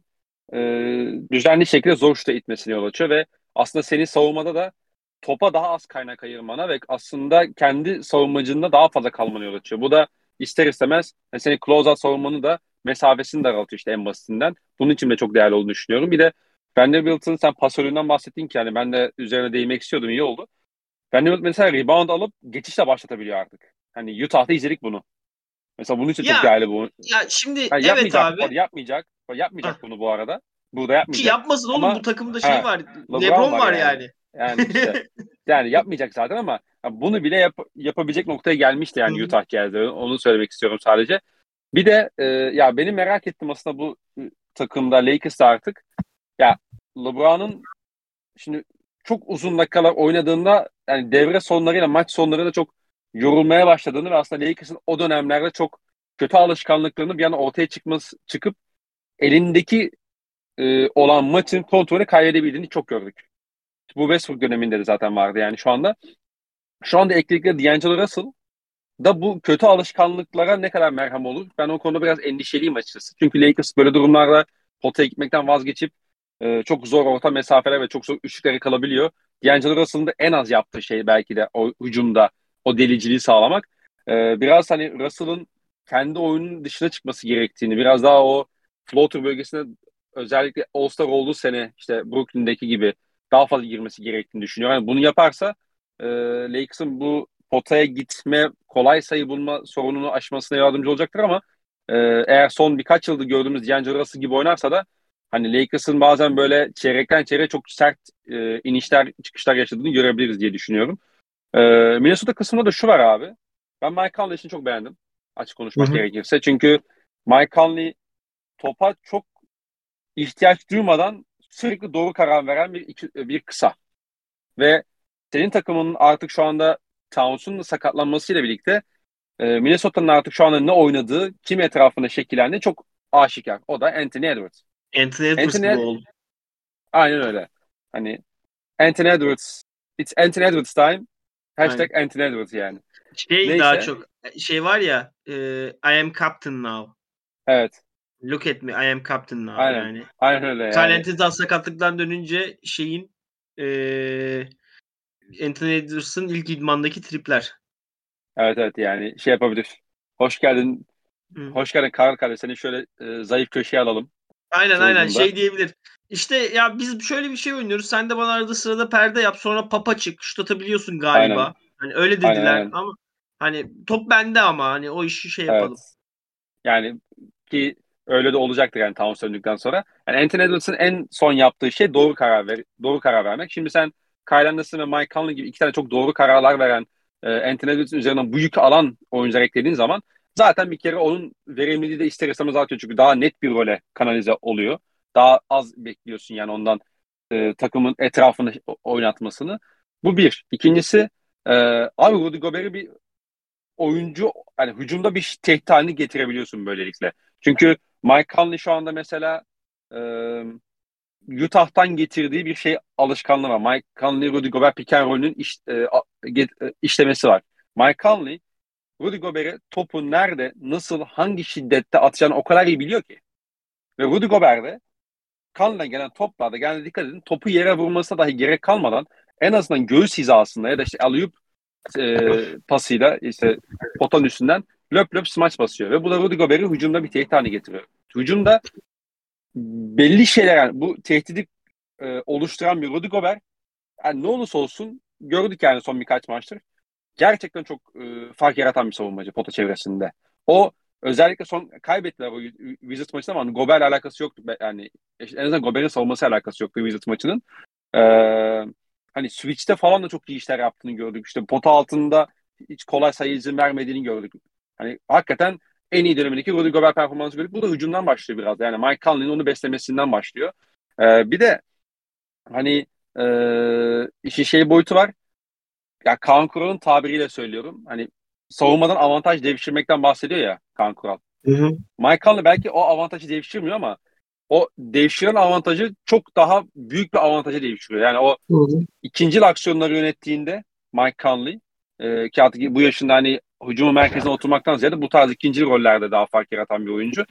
e, düzenli şekilde zor şuta itmesine yol açıyor ve aslında seni savunmada da topa daha az kaynak ayırmana ve aslında kendi savunmacında daha fazla kalmana yol açıyor. Bu da ister istemez yani seni close-out savunmanı da mesafesini daraltıyor işte en basitinden. Bunun için de çok değerli olduğunu düşünüyorum. Bir de Vanderbilt'ın sen pasöründen bahsettin ki yani ben de üzerine değinmek istiyordum iyi oldu. Vanderbilt mesela rebound alıp geçişle başlatabiliyor artık. Hani Utah'ta izledik bunu. Mesela bunun için ya, çok değerli bu. Ya şimdi yani evet abi. Yapmayacak. Yapmayacak Heh. bunu bu arada. Burada yapmayacak. Ki yapmasın oğlum bu takımda şey he, var. LeBron, LeBron var, var yani. Yani, yani işte. [LAUGHS] yani yapmayacak zaten ama bunu bile yap, yapabilecek noktaya gelmişti yani Utah geldi. Onu söylemek istiyorum sadece. Bir de e, ya benim merak ettim aslında bu e, takımda Lakers'ta artık. Ya LeBron'un şimdi çok uzun dakikalar oynadığında yani devre sonlarıyla maç sonlarında çok yorulmaya başladığını ve aslında Lakers'ın o dönemlerde çok kötü alışkanlıklarını bir an ortaya çıkması çıkıp elindeki e, olan maçın kontrolü kaybedebildiğini çok gördük. Bu Westbrook döneminde de zaten vardı yani şu anda. Şu anda ekledikleri D'Angelo Russell da bu kötü alışkanlıklara ne kadar merhem olur? Ben o konuda biraz endişeliyim açıkçası. Çünkü Lakers böyle durumlarda potaya gitmekten vazgeçip e, çok zor orta mesafeler ve çok zor üçlüklere kalabiliyor. D'Angelo Russell'ın da en az yaptığı şey belki de o hücumda o deliciliği sağlamak. E, biraz hani Russell'ın kendi oyunun dışına çıkması gerektiğini, biraz daha o floater bölgesine özellikle All-Star olduğu sene işte Brooklyn'deki gibi daha fazla girmesi gerektiğini düşünüyorum. Yani bunu yaparsa e, Lakers'ın bu potaya gitme, kolay sayı bulma sorununu aşmasına yardımcı olacaktır ama e, eğer son birkaç yıldır gördüğümüz D'Angelo Russell gibi oynarsa da hani Lakers'ın bazen böyle çeyrekten çeyreğe çok sert e, inişler, çıkışlar yaşadığını görebiliriz diye düşünüyorum. E, Minnesota kısmında da şu var abi. Ben Mike Conley için çok beğendim. Açık konuşmak Hı-hı. gerekirse. Çünkü Mike Conley topa çok ihtiyaç duymadan sürekli doğru karar veren bir, iki, bir kısa. Ve senin takımın artık şu anda Towns'un sakatlanmasıyla birlikte e, Minnesota'nın artık şu anda ne oynadığı, kim etrafında şekillendi çok aşikar. O da Anthony Edwards. Anthony Edwards Anthony Ed- oldu. Aynen öyle. Hani Anthony Edwards, it's Anthony Edwards time. Hashtag Aynen. Anthony Edwards yani. Şey Neyse. daha çok şey var ya e, I am captain now. Evet. Look at me I am captain now Aynen. yani. Aynen öyle yani. Talentizan sakatlıktan dönünce şeyin e, Anthony Edwards'ın ilk idmandaki tripler. Evet evet yani şey yapabilir. Hoş geldin. Hı. Hoş geldin Karl Kale. Seni şöyle e, zayıf köşeye alalım. Aynen aynen şey diyebilir. İşte ya biz şöyle bir şey oynuyoruz. Sen de bana arada sırada perde yap sonra papa çık. Şut atabiliyorsun galiba. Aynen. Hani öyle dediler aynen, aynen. ama hani top bende ama hani o işi şey yapalım. Evet. Yani ki öyle de olacaktır yani Towns döndükten sonra. Yani Anthony Edwards'ın en son yaptığı şey doğru karar ver doğru karar vermek. Şimdi sen Kyle Anderson ve Mike Conley gibi iki tane çok doğru kararlar veren e, Anthony Edwards'ın üzerinden büyük alan oyuncular eklediğin zaman zaten bir kere onun verimliliği de ister istemez artıyor. Çünkü daha net bir role kanalize oluyor. Daha az bekliyorsun yani ondan e, takımın etrafında oynatmasını. Bu bir. İkincisi e, abi Rudy Gobert'i bir oyuncu hani hücumda bir tehdit halini getirebiliyorsun böylelikle. Çünkü Mike Conley şu anda mesela e, Utah'tan getirdiği bir şey alışkanlığı var. Mike Conley, Rudy Gobert pick roll'ün iş, e, e, işlemesi var. Mike Conley, Rudy Gobert'e topu nerede, nasıl, hangi şiddette atacağını o kadar iyi biliyor ki. Ve Rudy Gobert'e Conley'den gelen toplarda, yani dikkat edin, topu yere vurmasına dahi gerek kalmadan en azından göğüs hizasında ya da işte alıyıp e, pasıyla işte potanın üstünden löp löp smaç basıyor. Ve bu da Rudy Gobert'i hücumda bir tehdit haline getiriyor. Hücumda belli şeyler yani bu tehdidi e, oluşturan bir Rudy Gobert yani ne olursa olsun gördük yani son birkaç maçtır. Gerçekten çok e, fark yaratan bir savunmacı pota çevresinde. O özellikle son kaybettiler o Wizards maçında ama Gober'le alakası yoktu. Yani en azından Gober'in savunması alakası yoktu Wizards maçının. Ee, hani Switch'te falan da çok iyi işler yaptığını gördük. İşte pota altında hiç kolay sayı izin vermediğini gördük. Hani hakikaten en iyi dönemindeki Rudy Gobert performansı gördük. Bu da hücumdan başlıyor biraz. Yani Mike Conley'nin onu beslemesinden başlıyor. Ee, bir de hani e, işin şey boyutu var. Ya Kaan Kural'ın tabiriyle söylüyorum. Hani savunmadan avantaj devşirmekten bahsediyor ya Kaan Kural. Hı hı. Mike Conley belki o avantajı devşirmiyor ama o devşiren avantajı çok daha büyük bir avantaja devşiriyor. Yani o hı hı. ikinci aksiyonları yönettiğinde Mike Conley e, ki artık bu yaşında hani hücumu merkezine oturmaktan ziyade bu tarz ikinci rollerde daha fark yaratan bir oyuncu.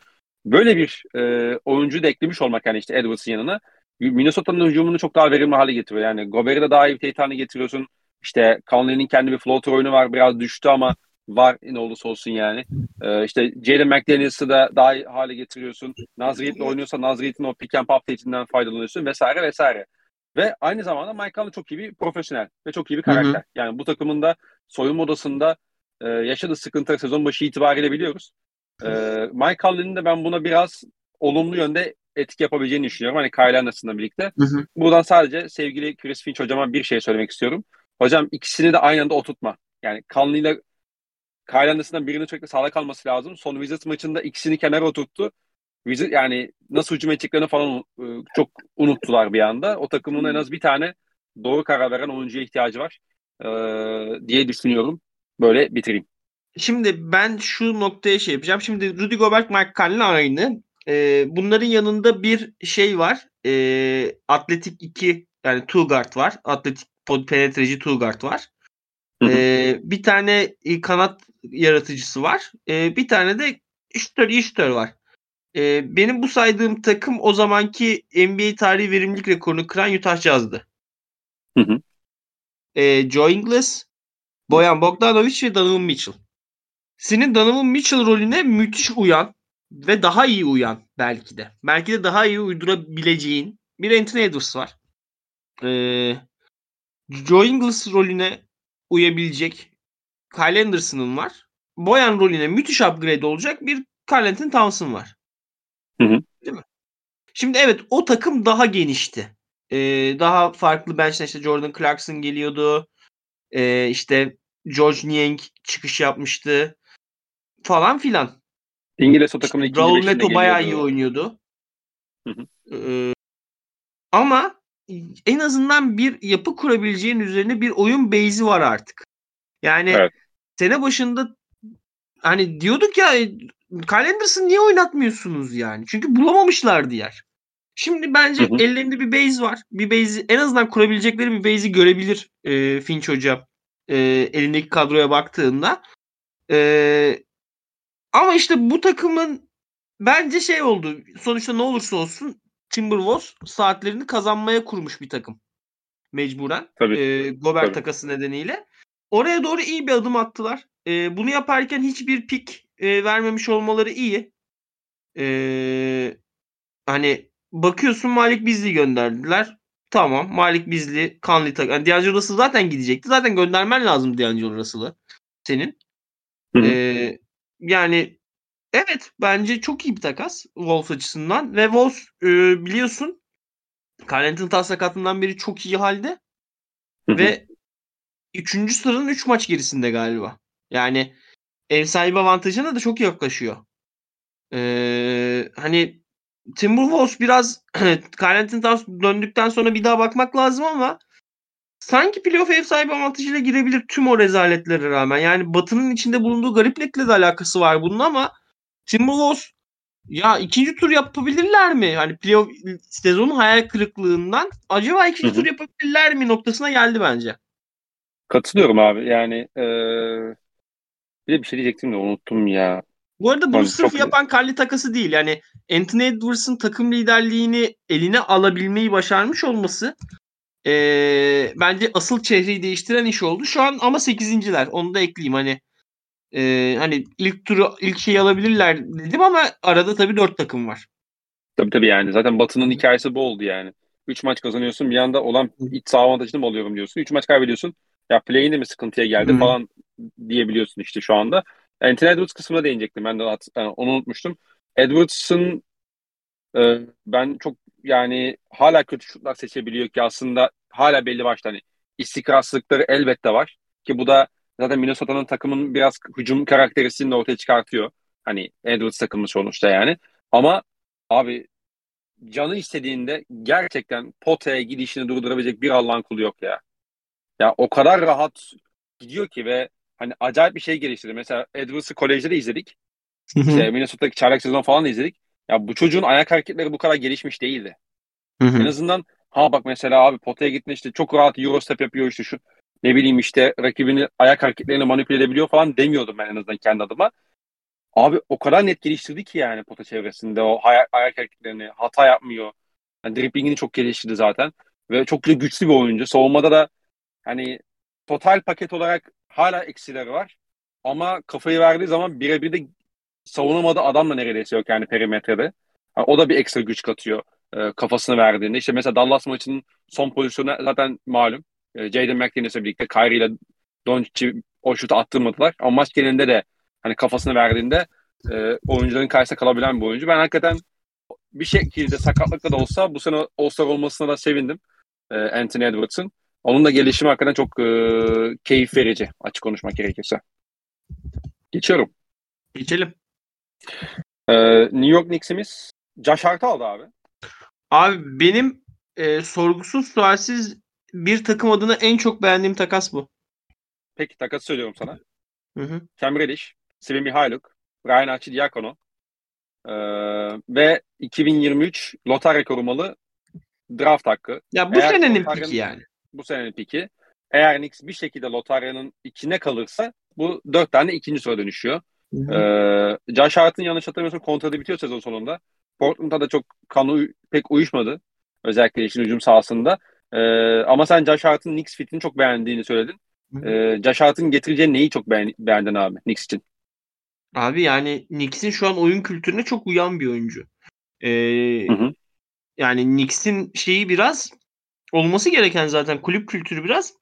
Böyle bir e, oyuncu da eklemiş olmak yani işte Edwards'ın yanına Minnesota'nın hücumunu çok daha verimli hale getiriyor. Yani Gobert'i de daha iyi bir haline getiriyorsun. İşte Conley'nin kendi bir floater oyunu var. Biraz düştü ama var ne olursa olsun yani. Ee, işte Jalen McDaniels'ı da daha iyi hale getiriyorsun. Nazrit'le oynuyorsa Nazrit'in o pick and pop tehdidinden faydalanıyorsun vesaire vesaire. Ve aynı zamanda Mike Conley çok iyi bir profesyonel ve çok iyi bir karakter. Hı hı. Yani bu takımın da soyunma odasında e, yaşadığı sıkıntı sezon başı itibariyle biliyoruz. E, Mike Conley'nin de ben buna biraz olumlu yönde etki yapabileceğini düşünüyorum. Hani Kyle Anderson'la birlikte. Hı hı. Buradan sadece sevgili Chris Finch hocama bir şey söylemek istiyorum. Hocam ikisini de aynı anda oturtma. Yani Conley ile Kyle Anderson'dan birinin sürekli sağda kalması lazım. Son Wizards maçında ikisini kenara oturttu. Wizards yani nasıl hücum edeceklerini falan e, çok unuttular bir anda. O takımın en az bir tane doğru karar veren oyuncuya ihtiyacı var e, diye düşünüyorum. Böyle bitireyim. Şimdi ben şu noktaya şey yapacağım. Şimdi Rudy Gobert, Mike Conley aynı. E, bunların yanında bir şey var. E, atletik 2 yani two guard var. Atletik penetreci two guard var. E, bir tane kanat yaratıcısı var. E, bir tane de şütör, iyi şütör var. E, benim bu saydığım takım o zamanki NBA tarihi verimlilik rekorunu kıran Utah Jazz'dı. Hı hı. E, Joe Ingles, Boyan Bogdanovic ve Donovan Mitchell. Senin Donovan Mitchell rolüne müthiş uyan ve daha iyi uyan belki de. Belki de daha iyi uydurabileceğin bir Anthony Edwards var. Ee, Joe Ingles rolüne uyabilecek Kyle Anderson'ın var. Boyan rolüne müthiş upgrade olacak bir Carlton Townsend var. Hı hı. Değil mi? Şimdi evet o takım daha genişti. Ee, daha farklı bench'ten işte Jordan Clarkson geliyordu. Ee, işte George Niang çıkış yapmıştı. Falan filan. İngiliz o takımın ikinci Raul Neto bayağı iyi oynuyordu. Hı hı. Ee, ama en azından bir yapı kurabileceğin üzerine bir oyun base'i var artık. Yani evet. sene başında hani diyorduk ya Kyle Anderson niye oynatmıyorsunuz yani? Çünkü bulamamışlardı yer. Şimdi bence hı hı. ellerinde bir base var. Bir base'i en azından kurabilecekleri bir base'i görebilir e, Finch Hoca e, elindeki kadroya baktığında. E, ama işte bu takımın bence şey oldu. Sonuçta ne olursa olsun Timberwolves saatlerini kazanmaya kurmuş bir takım. Mecburen. Tabii. E, Gobert Tabii. takası nedeniyle. Oraya doğru iyi bir adım attılar. E, bunu yaparken hiçbir pik e, vermemiş olmaları iyi. E, hani bakıyorsun Malik Bizli gönderdiler. Tamam Malik Bizli, Kanli tak. Yani D'Angelo Russell zaten gidecekti. Zaten göndermen lazım D'Angelo Russell'ı. Senin. E, yani evet bence çok iyi bir takas Wolves açısından. Ve Wolves e, biliyorsun Carlton sakatından beri çok iyi halde. Ve Üçüncü sıranın 3 üç maç gerisinde galiba. Yani ev sahibi avantajına da çok yaklaşıyor. Ee, hani Timberwolves biraz Carlton Towns döndükten sonra bir daha bakmak lazım ama sanki playoff ev sahibi avantajıyla girebilir tüm o rezaletlere rağmen. Yani Batı'nın içinde bulunduğu gariplikle de alakası var bunun ama Timberwolves ya ikinci tur yapabilirler mi? Hani playoff sezonu hayal kırıklığından acaba ikinci Hı-hı. tur yapabilirler mi noktasına geldi bence. Katılıyorum abi. Yani e, bir de bir şey diyecektim de unuttum ya. Bu arada bunu sırf çok... yapan Carly takası değil. Yani Anthony Edwards'ın takım liderliğini eline alabilmeyi başarmış olması e, bence asıl çehreyi değiştiren iş oldu. Şu an ama 8.ler. Onu da ekleyeyim. Hani e, hani ilk turu ilk şeyi alabilirler dedim ama arada tabii 4 takım var. Tabii tabii yani. Zaten Batı'nın hikayesi bu oldu yani. 3 maç kazanıyorsun bir anda olan iç saha avantajını mı alıyorum diyorsun. 3 maç kaybediyorsun ya play'inde mi sıkıntıya geldi Hı. falan diyebiliyorsun işte şu anda. Anthony Edwards kısmına değinecektim. Ben de yani onu unutmuştum. Edwards'ın e, ben çok yani hala kötü şutlar seçebiliyor ki aslında hala belli başlı hani istikrarsızlıkları elbette var. Ki bu da zaten Minnesota'nın takımın biraz hücum karakterisini de ortaya çıkartıyor. Hani Edwards takımı sonuçta yani. Ama abi canı istediğinde gerçekten potaya gidişini durdurabilecek bir Allah'ın kulu yok ya. Ya o kadar rahat gidiyor ki ve hani acayip bir şey geliştirdi. Mesela Edwards'ı kolejde de izledik. İşte Minnesota'daki çaylak sezon falan da izledik. Ya bu çocuğun ayak hareketleri bu kadar gelişmiş değildi. En azından ha bak mesela abi potaya gitme işte çok rahat Eurostep yapıyor işte şu ne bileyim işte rakibini ayak hareketlerini manipüle edebiliyor falan demiyordum ben en azından kendi adıma. Abi o kadar net geliştirdi ki yani pota çevresinde o ayak, ayak hareketlerini hata yapmıyor. Yani driblingini çok geliştirdi zaten. Ve çok da güçlü bir oyuncu. Savunmada da hani total paket olarak hala eksileri var. Ama kafayı verdiği zaman birebir de savunamadı adam da neredeyse yok yani perimetrede. Yani o da bir ekstra güç katıyor e, kafasını verdiğinde. İşte mesela Dallas maçının son pozisyonu zaten malum. E, Jaden McDaniels'le birlikte Kyrie ile Doncic'i o şutu attırmadılar. Ama maç genelinde de hani kafasını verdiğinde e, oyuncuların karşısında kalabilen bir oyuncu. Ben hakikaten bir şekilde sakatlıkla da olsa bu sene All-Star olmasına da sevindim. E, Anthony Edwards'ın. Onun da gelişimi hakikaten çok e, keyif verici açık konuşmak gerekirse. Geçiyorum. Geçelim. Ee, New York Knicks'imiz Josh Hart'ı aldı abi. Abi benim e, sorgusuz sualsiz bir takım adına en çok beğendiğim takas bu. Peki takas söylüyorum sana. Hı hı. Cam Reddish, Svi Mihailuk, Ryan Arcidiakono ee, ve 2023 lotarya korumalı draft hakkı. Ya bu Eğer senenin piki yani. Bu senenin piki. Eğer Knicks bir şekilde lotaryanın içine kalırsa bu dört tane ikinci sıra dönüşüyor. Hı hı. Ee, Josh Hart'ın yanlış hatırlamıyorsam kontratı bitiyor sezon sonunda. Portland'da da çok kanı pek uyuşmadı. Özellikle işin hücum sahasında. Ee, ama sen Josh Hart'ın Knicks fitini çok beğendiğini söyledin. Ee, Josh Hart'ın getireceği neyi çok beğen- beğendin abi Knicks için? Abi yani Knicks'in şu an oyun kültürüne çok uyan bir oyuncu. Hı hı. yani Knicks'in şeyi biraz olması gereken zaten kulüp kültürü biraz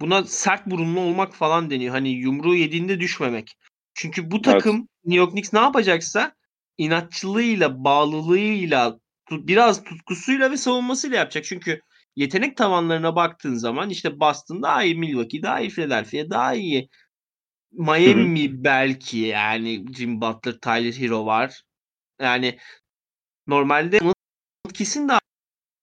buna sert burunlu olmak falan deniyor. Hani yumruğu yediğinde düşmemek. Çünkü bu takım New York Knicks ne yapacaksa inatçılığıyla, bağlılığıyla, biraz tutkusuyla ve savunmasıyla yapacak. Çünkü yetenek tavanlarına baktığın zaman işte Boston daha iyi, Milwaukee daha iyi, Philadelphia daha iyi. Miami belki yani Jim Butler, Tyler Hero var. Yani normalde kesin daha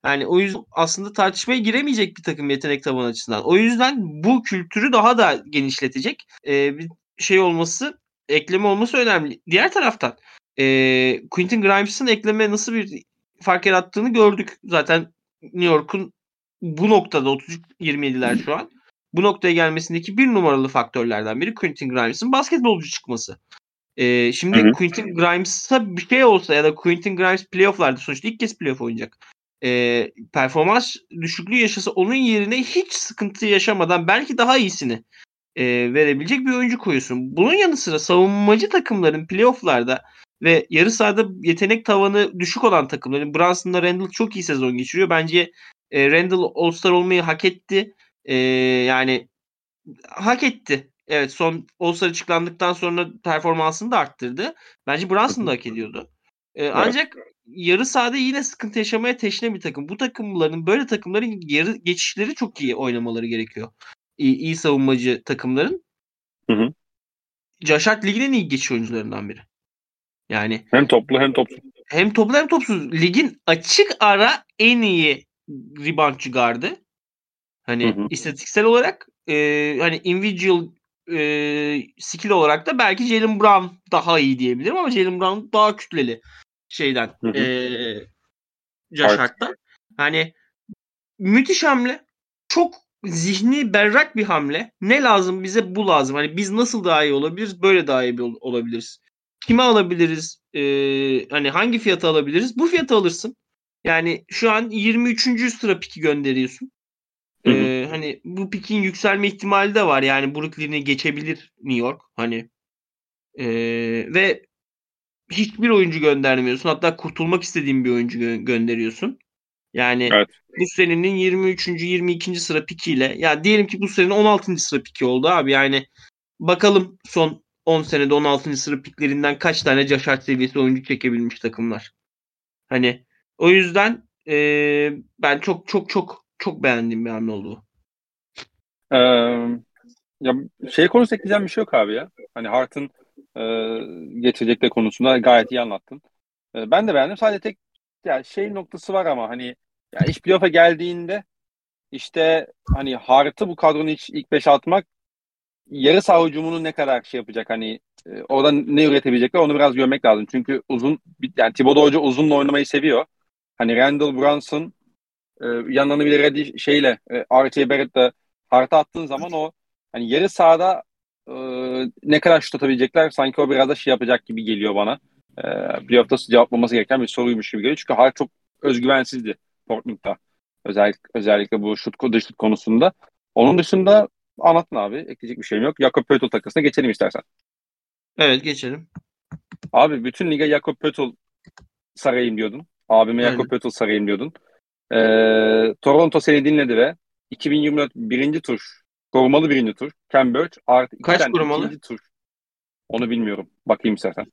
yani o yüzden aslında tartışmaya giremeyecek bir takım yetenek tabanı açısından. O yüzden bu kültürü daha da genişletecek e, bir şey olması, ekleme olması önemli. Diğer taraftan e, Quentin Grimes'ın ekleme nasıl bir fark yarattığını gördük. Zaten New York'un bu noktada 33-27'ler şu an. Bu noktaya gelmesindeki bir numaralı faktörlerden biri Quentin Grimes'ın basketbolcu çıkması. E, şimdi Hı hı. Quentin Grimes'a bir şey olsa ya da Quentin Grimes playofflarda sonuçta ilk kez playoff oynayacak e, performans düşüklüğü yaşasa onun yerine hiç sıkıntı yaşamadan belki daha iyisini e, verebilecek bir oyuncu koyuyorsun. Bunun yanı sıra savunmacı takımların playofflarda ve yarı sahada yetenek tavanı düşük olan takımların Brunson'la Randall çok iyi sezon geçiriyor. Bence e, Randall All-Star olmayı hak etti. E, yani hak etti. Evet son All-Star açıklandıktan sonra performansını da arttırdı. Bence Brunson da hak ediyordu. E, Ancak yarı sahada yine sıkıntı yaşamaya teşne bir takım. Bu takımların böyle takımların yarı geçişleri çok iyi oynamaları gerekiyor. İyi, iyi savunmacı takımların. Hı hı. Hart ligin en iyi geçiş oyuncularından biri. Yani Hem toplu hem topsuz. hem toplu hem topsuz. Ligin açık ara en iyi reboundçı gardı. Hani Hı hı. istatistiksel olarak e, hani individual e, skill olarak da belki Jalen Brown daha iyi diyebilirim ama Jalen Brown daha kütleli şeyden Hı hı. e, Josh Hart. Hart'tan. Hani müthiş hamle. Çok zihni berrak bir hamle. Ne lazım bize bu lazım. Hani biz nasıl daha iyi olabiliriz? Böyle daha iyi ol- olabiliriz. Kime alabiliriz? Ee, hani hangi fiyata alabiliriz? Bu fiyata alırsın. Yani şu an 23. sıra piki gönderiyorsun. Hı hı. Ee, hani bu pikin yükselme ihtimali de var. Yani Brooklyn'i geçebilir New York. Hani ee, ve hiçbir oyuncu göndermiyorsun. Hatta kurtulmak istediğin bir oyuncu gö- gönderiyorsun. Yani Evet. bu senenin 23. 22. sıra pikiyle ya diyelim ki bu senenin 16. sıra piki oldu abi. Yani bakalım son 10 senede 16. sıra piklerinden kaç tane Caşar seviyesi oyuncu çekebilmiş takımlar. Hani o yüzden eee, ben çok çok çok çok beğendiğim bir hamle oldu. Ee, ya şey konusunda ekleyeceğim bir şey yok abi ya. Hani Hart'ın e, getirecekleri konusunda gayet iyi anlattın. E, ben de beğendim. Sadece tek ya şey noktası var ama hani ya iş playoff'a geldiğinde işte hani Hart'ı bu kadronun ilk, ilk 5'e atmak yarı saha hücumunu ne kadar şey yapacak hani e, orada ne üretebilecekler onu biraz görmek lazım. Çünkü uzun yani Thibodeau Hoca uzunla oynamayı seviyor. Hani Randall Brunson e, yanlarına bir de Reddy şeyle e, RJ Barrett'la Hart'a attığın zaman o hani yarı sahada e, ne kadar şut atabilecekler sanki o biraz da şey yapacak gibi geliyor bana. E, playoff'ta cevaplaması gereken bir soruymuş gibi geliyor. Çünkü Hart çok özgüvensizdi Portland'da. Özellikle, özellikle bu şut, dış şut konusunda. Onun dışında anlatın abi. Ekleyecek bir şeyim yok. Jakob Pöttl takısına geçelim istersen. Evet geçelim. Abi bütün lige Jakob Pöttl sarayım diyordun. Abime Aynen. Jakob Pöttl sarayım diyordun. Ee, Toronto seni dinledi ve 2024 birinci tur korumalı birinci tur Ken Birch artı iki Kaç tane korumalı? ikinci tur onu bilmiyorum. Bakayım istersen.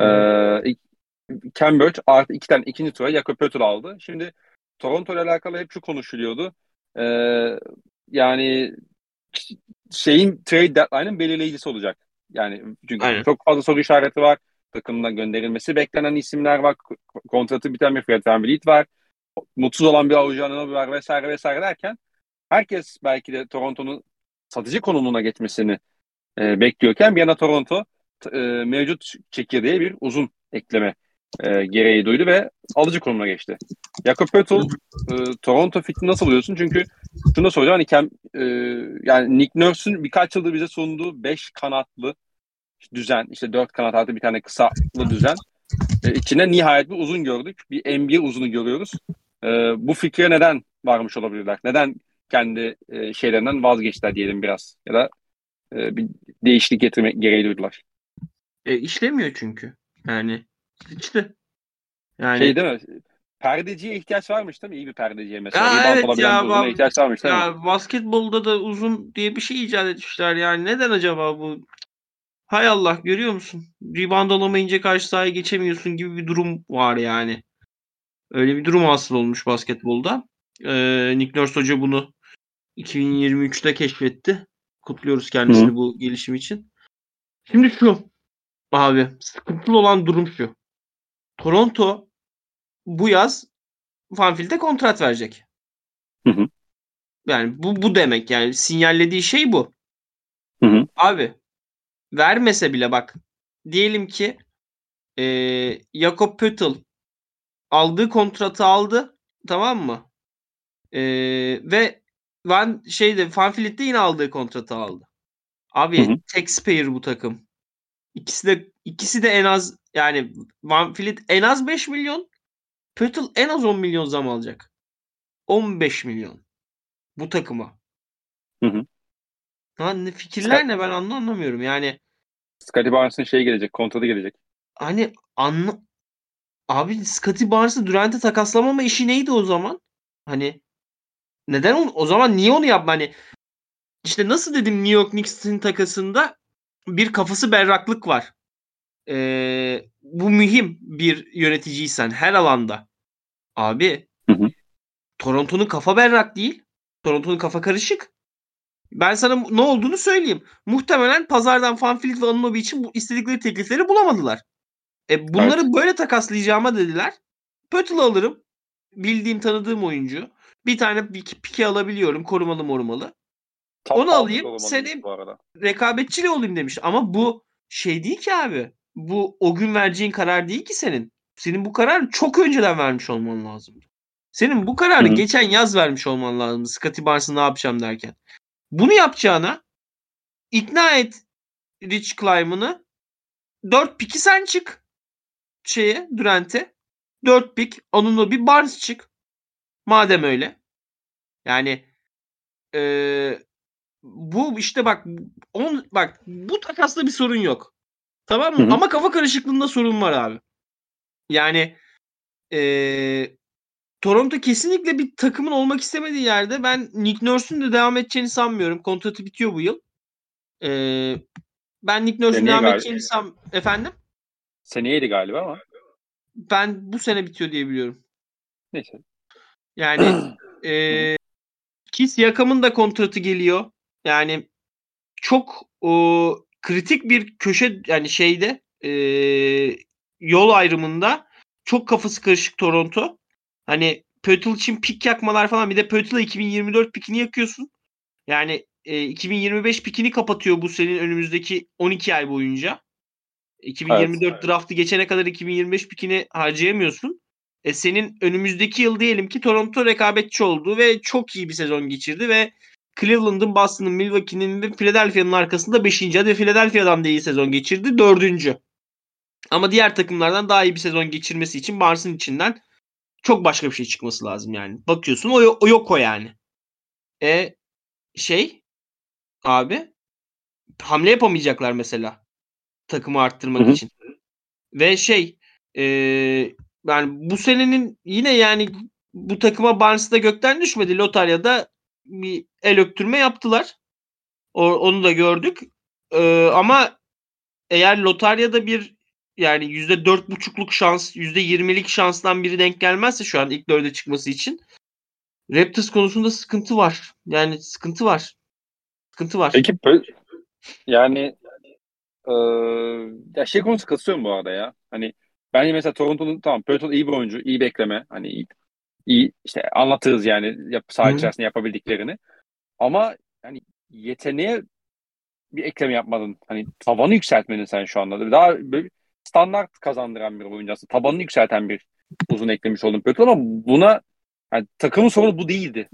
Ee, Ken Birch artı iki tane ikinci tura Jakob Pöttl aldı. Şimdi Toronto ile alakalı hep şu konuşuluyordu. Ee, yani şeyin trade deadline'ın belirleyicisi olacak. Yani çünkü Aynen. çok fazla soru işareti var. Takımdan gönderilmesi beklenen isimler var. Kontratı biten bir Fred VanVleet var. Mutsuz olan bir Avucu Anunoby var vesaire vesaire derken herkes belki de Toronto'nun satıcı konumuna geçmesini e, bekliyorken bir yana Toronto e, mevcut çekirdeğe bir uzun ekleme e, gereği duydu ve alıcı konumuna geçti. Jakob Pöttl e, Toronto fitini nasıl buluyorsun? Çünkü şunu soracağım hani Kem, e, yani Nick Nurse'ün birkaç yıldır bize sunduğu 5 kanatlı düzen işte 4 kanat artı bir tane kısalı düzen e, içine nihayet bir uzun gördük. Bir NBA uzunu görüyoruz. E, bu fikre neden varmış olabilirler? Neden kendi e, şeylerinden vazgeçtiler diyelim biraz ya da e, bir değişiklik getirmek gereği duydular. E, işlemiyor çünkü. Yani sıçtı. Yani Şey değil mi? Perdeciye ihtiyaç varmış değil mi? İyi bir perdeciye mesela. Ya Rebound evet ya, ben- ihtiyaç varmış değil mi? ya basketbolda da uzun diye bir şey icat etmişler yani. Neden acaba bu? Hay Allah görüyor musun? Rebound alamayınca karşı sahaya geçemiyorsun gibi bir durum var yani. Öyle bir durum hasıl olmuş basketbolda. Ee, Nick Nurse Hoca bunu 2023'te keşfetti. Kutluyoruz kendisini Hı. bu gelişim için. Şimdi şu abi sıkıntılı olan durum şu. Toronto bu yaz Vliet'e kontrat verecek. Hı hı. Yani bu bu demek yani sinyallediği şey bu. Hı hı. Abi vermese bile bak diyelim ki eee Jakob Pöttl aldığı kontratı aldı tamam mı? Eee, ve Van şeyde Van Vliet de yine aldığı kontratı aldı. Abi Hı hı. taxpayer bu takım. İkisi de ikisi de en az yani Van Vliet en az 5 milyon, Pöttl en az 10 milyon zam alacak. 15 milyon bu takıma. Hı hı. Lan ne fikirler ne ben anla- anlamıyorum. Yani Scottie Barnes'ın şey gelecek, kontratı gelecek. hani anla abi Scottie Barnes'ı Durant'e takaslamama işi neydi o zaman? Hani neden onu, o zaman niye onu yapma hani işte nasıl dedim New York Knicks'in takasında bir kafası berraklık var. Ee, bu mühim bir yöneticiysen her alanda. Abi Hı hı. Toronto'nun kafa berrak değil. Toronto'nun kafa karışık. Ben sana ne olduğunu söyleyeyim. Muhtemelen pazardan Fanfield ve Anunoby için bu istedikleri teklifleri bulamadılar. E bunları böyle takaslayacağıma dediler. Pöttl alırım. Bildiğim tanıdığım oyuncu. Bir tane pik- pike alabiliyorum. Korumalı morumalı. Top Onu alayım, seni-. Rekabetçili olayım demiş. Ama bu şey değil ki abi. Bu o gün vereceğin karar değil ki senin. Senin bu kararı çok önceden vermiş olman lazım. Senin bu kararı Hı hı. geçen yaz vermiş olman lazım. Scottie Barnes'ı ne yapacağım derken. Bunu yapacağına ikna et Rich Kleiman'ı 4 piki sen çık şeye Durant'e. 4 pik Anunoby Barnes çık. Madem öyle. Yani eee, bu işte bak on, bak bu takasla bir sorun yok. Tamam mı? Hı hı. Ama kafa karışıklığında sorun var abi. Yani eee, Toronto kesinlikle bir takımın olmak istemediği yerde ben Nick Nurse'un da devam edeceğini sanmıyorum. Kontratı bitiyor bu yıl. Ee, ben Nick Nurse'un devam galiba. edeceğini san... Efendim? Seneydi galiba ama. Ben bu sene bitiyor diye biliyorum. Neyse. Yani [CLEARS THROAT] e, ki Siakam'ın da kontratı geliyor. Yani çok o, kritik bir köşe yani şeyde e, yol ayrımında çok kafası karışık Toronto. Hani Pötl için pik yakmalar falan bir de Pötl'e 2024 pikini yakıyorsun. Yani e, 2025 pikini kapatıyor bu senin önümüzdeki 12 ay boyunca. 2024 evet. draftı geçene kadar 2025 pikini harcayamıyorsun. E, senin önümüzdeki yıl diyelim ki Toronto rekabetçi oldu ve çok iyi bir sezon geçirdi ve Cleveland'ın, Boston'ın, Milwaukee'nin ve Philadelphia'nın arkasında 5. Hadi Philadelphia'dan da iyi sezon geçirdi. 4. Ama diğer takımlardan daha iyi bir sezon geçirmesi için Barnes'ın içinden çok başka bir şey çıkması lazım yani. Bakıyorsun o, o yok o yani. E şey abi hamle yapamayacaklar mesela takımı arttırmak Hı-hı. için. Ve şey e, yani bu senenin yine yani bu takıma Barnes da gökten düşmedi. Lotarya'da bir el öptürme yaptılar. O, onu da gördük. Ee, ama eğer lotaryada bir yani yüzde dört buçukluk şans, yüzde yirmilik şanstan biri denk gelmezse şu an ilk dörde çıkması için Raptors konusunda sıkıntı var. Yani sıkıntı var. Sıkıntı var. Peki yani ee, ya şey konusu katılıyorum bu arada ya. Hani bence mesela Toronto'nun tamam Pörtl iyi bir oyuncu, iyi bekleme. Hani iyi, iyi işte anlatırız yani yap, saha içerisinde yapabildiklerini. Ama yani yeteneğe bir ekleme yapmadın. Hani tavanı yükseltmedin sen şu anda. Daha böyle standart kazandıran bir oyuncu aslında. Tabanını yükselten bir uzun eklemiş oldun Pörtl ama buna yani takımın sorunu bu değildi.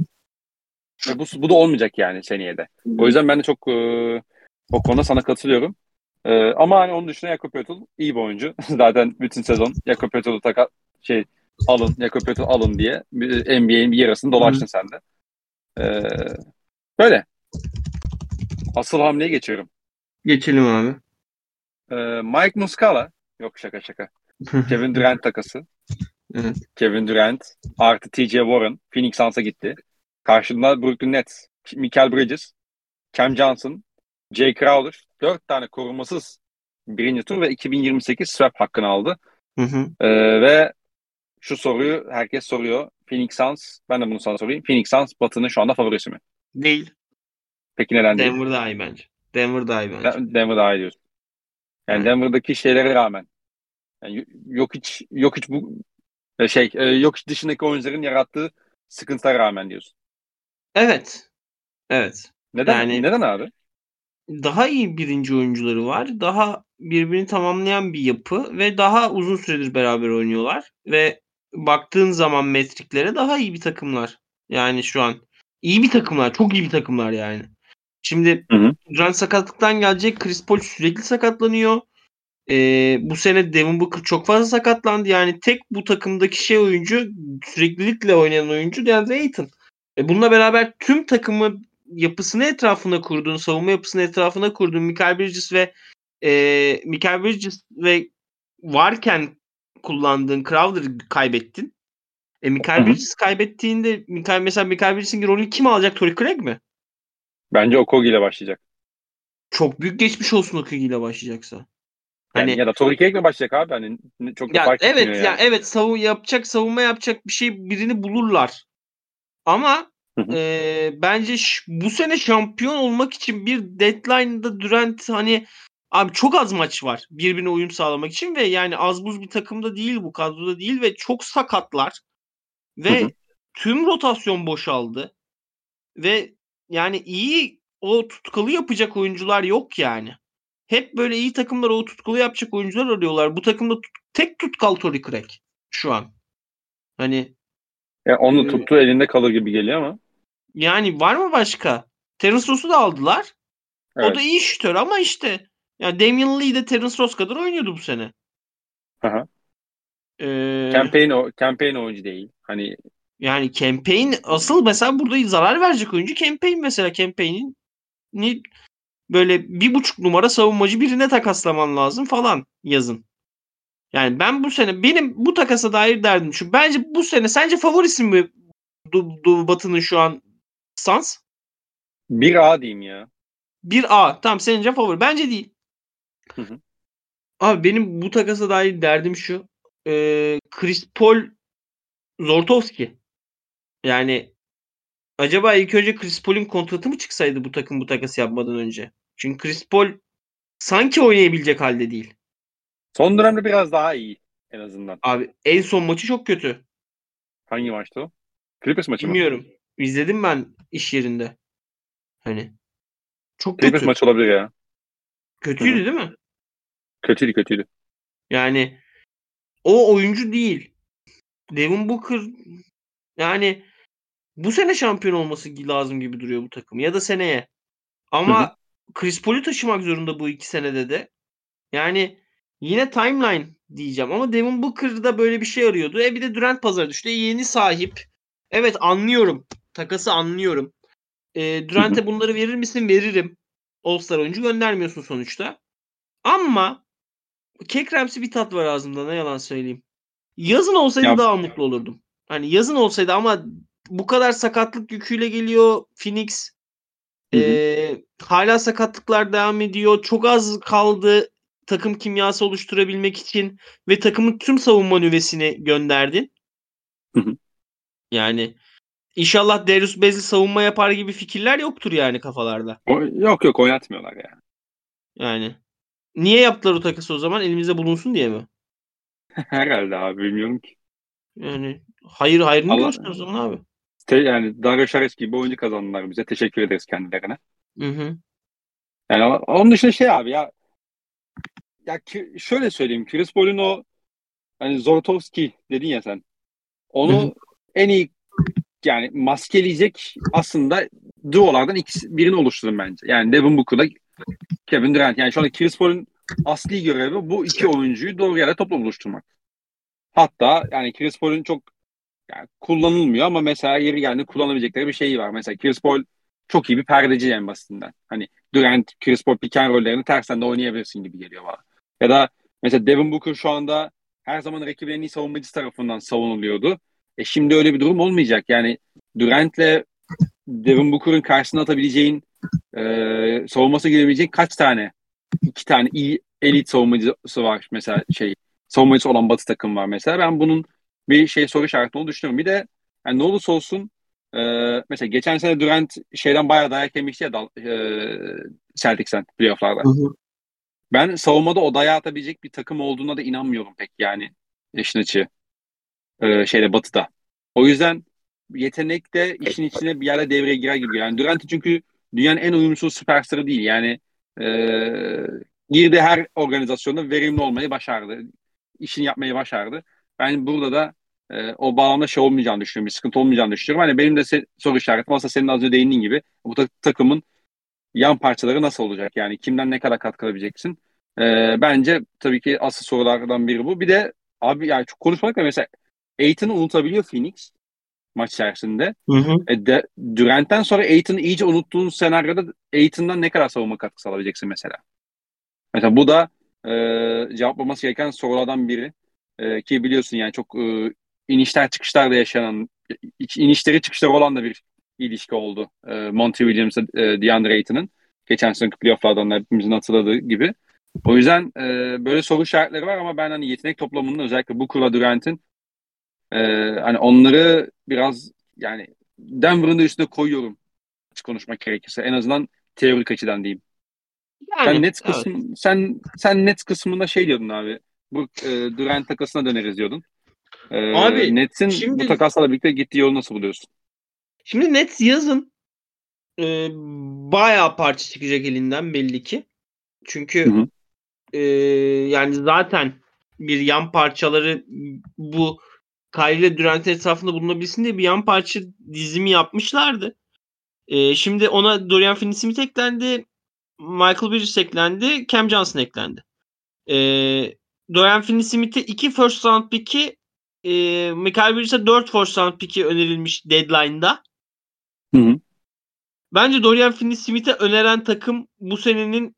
Ve bu, bu da olmayacak yani seneye de. O yüzden ben de çok e, o konuda sana katılıyorum. E, ama hani onun dışında Jakob Pötl iyi bir oyuncu. [LAUGHS] Zaten bütün sezon Jakob Pötl'ü taka şey alın, Jakob Pötl alın diye NBA'in bir yarısını dolaştın sen de. E, böyle. Asıl hamleye geçiyorum. Geçelim abi. E, Mike Muscala. Yok şaka şaka. [LAUGHS] Kevin Durant takası. Evet. Kevin Durant artı TJ Warren Phoenix Suns'a gitti. Karşında Brooklyn Nets, Michael Bridges, Cam Johnson, Jay Crowder dört tane korumasız birinci tur ve 2028 swap hakkını aldı. Hı hı. Ee, ve şu soruyu herkes soruyor. Phoenix Suns, ben de bunu sana sorayım. Phoenix Suns Batı'nın şu anda favorisi mi? Değil. Peki neden Denver değil? Denver daha iyi bence. Denver daha iyi bence. Denver daha iyi diyorsun. Yani. Denver'daki şeylere rağmen yani yok hiç yok hiç bu e, şey e, yok hiç dışındaki oyuncuların yarattığı sıkıntılara rağmen diyorsun. Evet. Evet. Neden? Yani, neden abi? daha iyi birinci oyuncuları var. Daha birbirini tamamlayan bir yapı ve daha uzun süredir beraber oynuyorlar ve baktığın zaman metriklere daha iyi bir takımlar. Yani şu an iyi bir takımlar, çok iyi bir takımlar yani. Şimdi hı hı. Durant sakatlıktan gelecek. Chris Paul sürekli sakatlanıyor. Ee, bu sene Devin Booker çok fazla sakatlandı. Yani tek bu takımdaki şey oyuncu süreklilikle oynayan oyuncu DeAndre Ayton. E bununla beraber tüm takımı yapısını etrafına kurduğun, savunma yapısını etrafına kurduğun Michael Bridges ve e, Michael Bridges ve varken kullandığın Crowder'ı kaybettin. E Michael Bridges kaybettiğinde Michael, mesela Michael Bridges'in rolünü kim alacak? Tory Craig mi? Bence Okogi ile başlayacak. Çok büyük geçmiş olsun Okogi ile başlayacaksa. Hani yani ya da Craig mi başlayacak abi? Hani çok ya, fark evet yani. ya evet savun yapacak savunma yapacak bir şey birini bulurlar. Ama e, bence bu sene şampiyon olmak için bir deadline'da Durant hani abi çok az maç var birbirine uyum sağlamak için ve yani az buz bir takımda değil bu kadroda değil ve çok sakatlar ve tüm rotasyon boşaldı ve yani iyi o tutkalı yapacak oyuncular yok yani. Hep böyle iyi takımlar o tutkalı yapacak oyuncular arıyorlar. Bu takımda tut, tek tutkal Tory Craig şu an. Hani ya onu e, tuttuğu elinde kalır gibi geliyor ama. Yani var mı başka? Terence Ross'u da aldılar. Evet. O da iyi şütör ama işte yani Damian Lee de Terence Ross kadar oynuyordu bu sene. Aha. Ee, campaign, campaign oyuncu değil. Hani yani campaign asıl mesela burada zarar verecek oyuncu campaign mesela campaign'in ni böyle bir buçuk numara savunmacı birine takaslaman lazım falan yazın. Yani ben bu sene benim bu takasa dair derdim şu. Bence bu sene sence favorisi mi du, du Batı'nın şu an Suns? 1A diyeyim ya. 1A. Tamam senince favori. Bence değil. Hı hı. Abi benim bu takasa dair derdim şu. Ee, Chris Paul Zortovski. Yani acaba ilk önce Chris Paul'un kontratı mı çıksaydı bu takım bu takası yapmadan önce? Çünkü Chris Paul sanki oynayabilecek halde değil. Son dönemde biraz daha iyi en azından. Abi en son maçı çok kötü. Hangi maçtı o? Clippers maçı mı? Bilmiyorum. İzledim ben iş yerinde. Hani çok Clippers kötü. maçı olabilir ya. Kötüydü değil mi? Kötüydü kötüydü. Yani o oyuncu değil. Devin Booker yani bu sene şampiyon olması lazım gibi duruyor bu takım ya da seneye. Ama Hı hı. Chris Paul'u taşımak zorunda bu iki senede de. Yani yine timeline diyeceğim ama Devin Booker'da böyle bir şey arıyordu. E bir de Durant pazara düştü. E, yeni sahip. Evet anlıyorum. Takası anlıyorum. E, Durant'e bunları verir misin? Veririm. All-Star oyuncu göndermiyorsun sonuçta. Ama kekremsi bir tat var ağzımda ne yalan söyleyeyim. Yazın olsaydı Ya- daha mutlu olurdum. Hani yazın olsaydı ama bu kadar sakatlık yüküyle geliyor Phoenix. Hı hı. Ee, hala sakatlıklar devam ediyor. Çok az kaldı takım kimyası oluşturabilmek için ve takımın tüm savunma nüvesini gönderdin. Hı hı. Yani inşallah Darius Bazley savunma yapar gibi fikirler yoktur yani kafalarda. O, yok yok oynatmıyorlar ya. Yani niye yaptılar o takası o zaman? Elimizde bulunsun diye mi? [LAUGHS] Herhalde abi bilmiyorum ki. Yani hayır hayrını Allah- görsün o zaman abi. Te, yani Dario Saric gibi oyuncu kazandılar bize. Teşekkür ederiz kendilerine. Hı hı. Yani onun dışında şey abi ya ya ki, şöyle söyleyeyim. Chris Paul'un o hani Zortovski dedin ya sen. Onu Hı hı. en iyi yani maskeleyecek aslında duolardan ikisi birini oluşturun bence. Yani Devin Booker'la Kevin Durant. Yani şu anda Chris Paul'un asli görevi bu iki oyuncuyu doğru yere topla buluşturmak. Hatta yani Chris Paul'un çok yani kullanılmıyor ama mesela yeri geldiğinde kullanabilecekleri bir şey var. Mesela Chris Paul çok iyi bir perdeci en basitinden. Hani Durant, Chris Paul pick and roll'lerini tersten de oynayabilirsin gibi geliyor bana. Ya da mesela Devin Booker şu anda her zaman rakibin en iyi savunmacısı tarafından savunuluyordu. E şimdi öyle bir durum olmayacak. Yani Durant'le Devin Booker'ın karşısına atabileceğin e, savunması girebilecek kaç tane iki tane iyi elit savunmacısı var mesela şey savunmacısı olan Batı takım var mesela. Ben bunun bir şey soru işareti olduğunu düşünüyorum. Bir de yani ne olursa olsun e, mesela geçen sene Durant şeyden bayağı dayak yemişti ya dal, e, Celtics'ten playoff'larda. Ben savunmada o dayağı atabilecek bir takım olduğuna da inanmıyorum pek yani işin açığı. E, şeyde Batı'da. O yüzden yetenek de işin içine bir yerde devreye girer gibi. Yani Durant çünkü dünyanın en uyumsuz süperstarı değil. Yani e, girdi her organizasyonda verimli olmayı başardı. İşini yapmayı başardı. Ben burada da e, o bağlamda şey olmayacağını düşünüyorum. Bir sıkıntı olmayacağını düşünüyorum. Hani benim de se- soru işaretim aslında senin az önce değindiğin gibi bu ta- takımın yan parçaları nasıl olacak? Yani kimden ne kadar katkı alabileceksin? E, bence tabii ki asıl sorulardan biri bu. Bir de abi yani çok konuşmak da mesela Aiton'u unutabiliyor Phoenix maç içerisinde. Hı hı. E de, Durant'ten sonra Aiton'u iyice unuttuğun senaryoda Aiton'dan ne kadar savunma katkısı alabileceksin mesela? Mesela bu da e, cevaplaması gereken sorulardan biri. E, ki biliyorsun yani çok e, inişler çıkışlar da yaşanan, inişleri çıkışları olan da bir ilişki oldu. E, Monty Williams'la e, DeAndre Ayton'un. Geçen sene playoff'lardan da hepimizin hatırladığı gibi. O yüzden e, böyle soru işaretleri var ama ben hani yetenek toplamının özellikle Booker'la Durant'in e, hani onları biraz yani Denver'ın da üstüne koyuyorum açık konuşmak gerekirse. En azından teorik açıdan diyeyim. Yani, Sen net evet. sen sen net kısmında şey diyordun abi. Bu e, Durant takasına döneriz diyordun. E, Abi, Nets'in şimdi- bu takasla birlikte gittiği yolu nasıl buluyorsun? Şimdi Nets yazın e, bayağı parça çıkacak elinden belli ki. Çünkü Hı hı. e, yani zaten bir yan parçaları bu Kyrie ile Durant etrafında bulunabilsin diye bir yan parça dizimi yapmışlardı. E, şimdi ona Dorian Finney-Smith eklendi. Michael Bridges eklendi. Cam Johnson eklendi. E, Dorian Finney-Smith'e 2 first round pick'i e, Michael Bridges'e 4 first round pick'i önerilmiş deadline'da. Hı hı. Bence Dorian Finney-Smith'e öneren takım bu senenin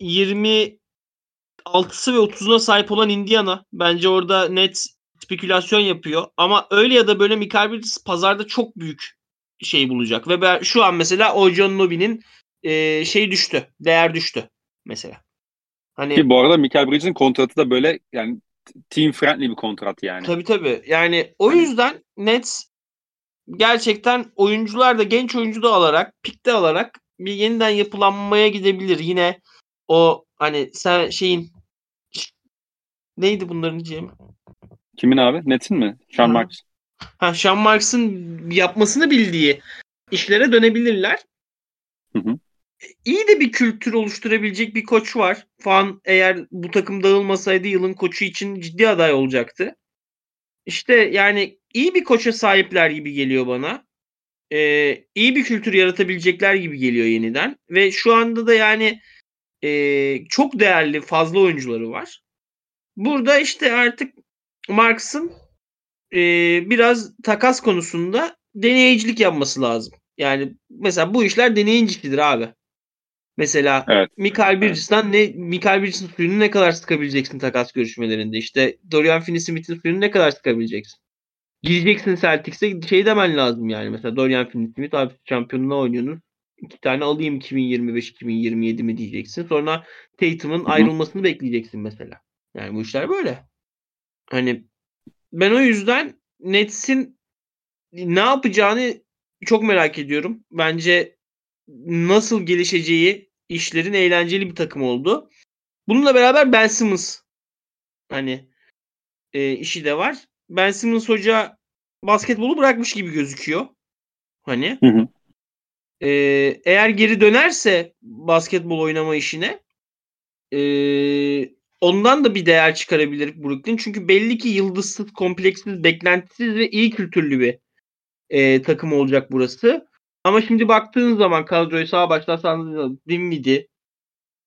26 6'sı ve 30'una sahip olan Indiana. Bence orada net spekülasyon yapıyor. Ama öyle ya da böyle Michael Bridges pazarda çok büyük şey bulacak. Ve ben şu an mesela Ojon Nobi'nin e, şey düştü. Değer düştü mesela. Hani Ki bu arada Michael Bridges'in kontratı da böyle yani team friendly bir kontrat yani. Tabii tabii. Yani o hani yüzden Nets gerçekten oyuncular da genç oyuncu da alarak, pikte alarak bir yeniden yapılanmaya gidebilir. Yine o hani sen şeyin neydi bunların diyeceğim? Kimin abi? Net'in mi? Sean Marks. Ha, Sean Marks'ın yapmasını bildiği işlere dönebilirler. Hı hı. İyi de bir kültür oluşturabilecek bir koç var. Fan eğer bu takım dağılmasaydı yılın koçu için ciddi aday olacaktı. İşte yani iyi bir koça sahipler gibi geliyor bana. Ee, iyi bir kültür yaratabilecekler gibi geliyor yeniden. Ve şu anda da yani e, çok değerli fazla oyuncuları var. Burada işte artık Marks'ın e, biraz takas konusunda deneyicilik yapması lazım. Yani mesela bu işler deneyicilidir abi. Mesela evet. Mikael Bridges'ten ne Mikael Bridges'in suyunu ne kadar sıkabileceksin takas görüşmelerinde? İşte Dorian Finney-Smith'in suyunu ne kadar sıkabileceksin? Gideceksin Celtics'e şey demen lazım yani. Mesela Dorian Finney-Smith abi şampiyonluğa oynuyorsunuz. İki tane alayım 2025-2027 mi diyeceksin. Sonra Tatum'un ayrılmasını bekleyeceksin mesela. Yani bu işler böyle. Hani ben o yüzden Nets'in ne yapacağını çok merak ediyorum. Bence nasıl gelişeceği işlerin eğlenceli bir takım oldu. Bununla beraber Ben Simmons hani e, işi de var. Ben Simmons hoca basketbolu bırakmış gibi gözüküyor. Hani. Hı hı. E, eğer geri dönerse basketbol oynama işine e, ondan da bir değer çıkarabilir Brooklyn. Çünkü belli ki yıldızsız, kompleksiz, beklentisiz ve iyi kültürlü bir e, takım olacak burası. Ama şimdi baktığın zaman kadroyu sağ baştan Dinwiddie,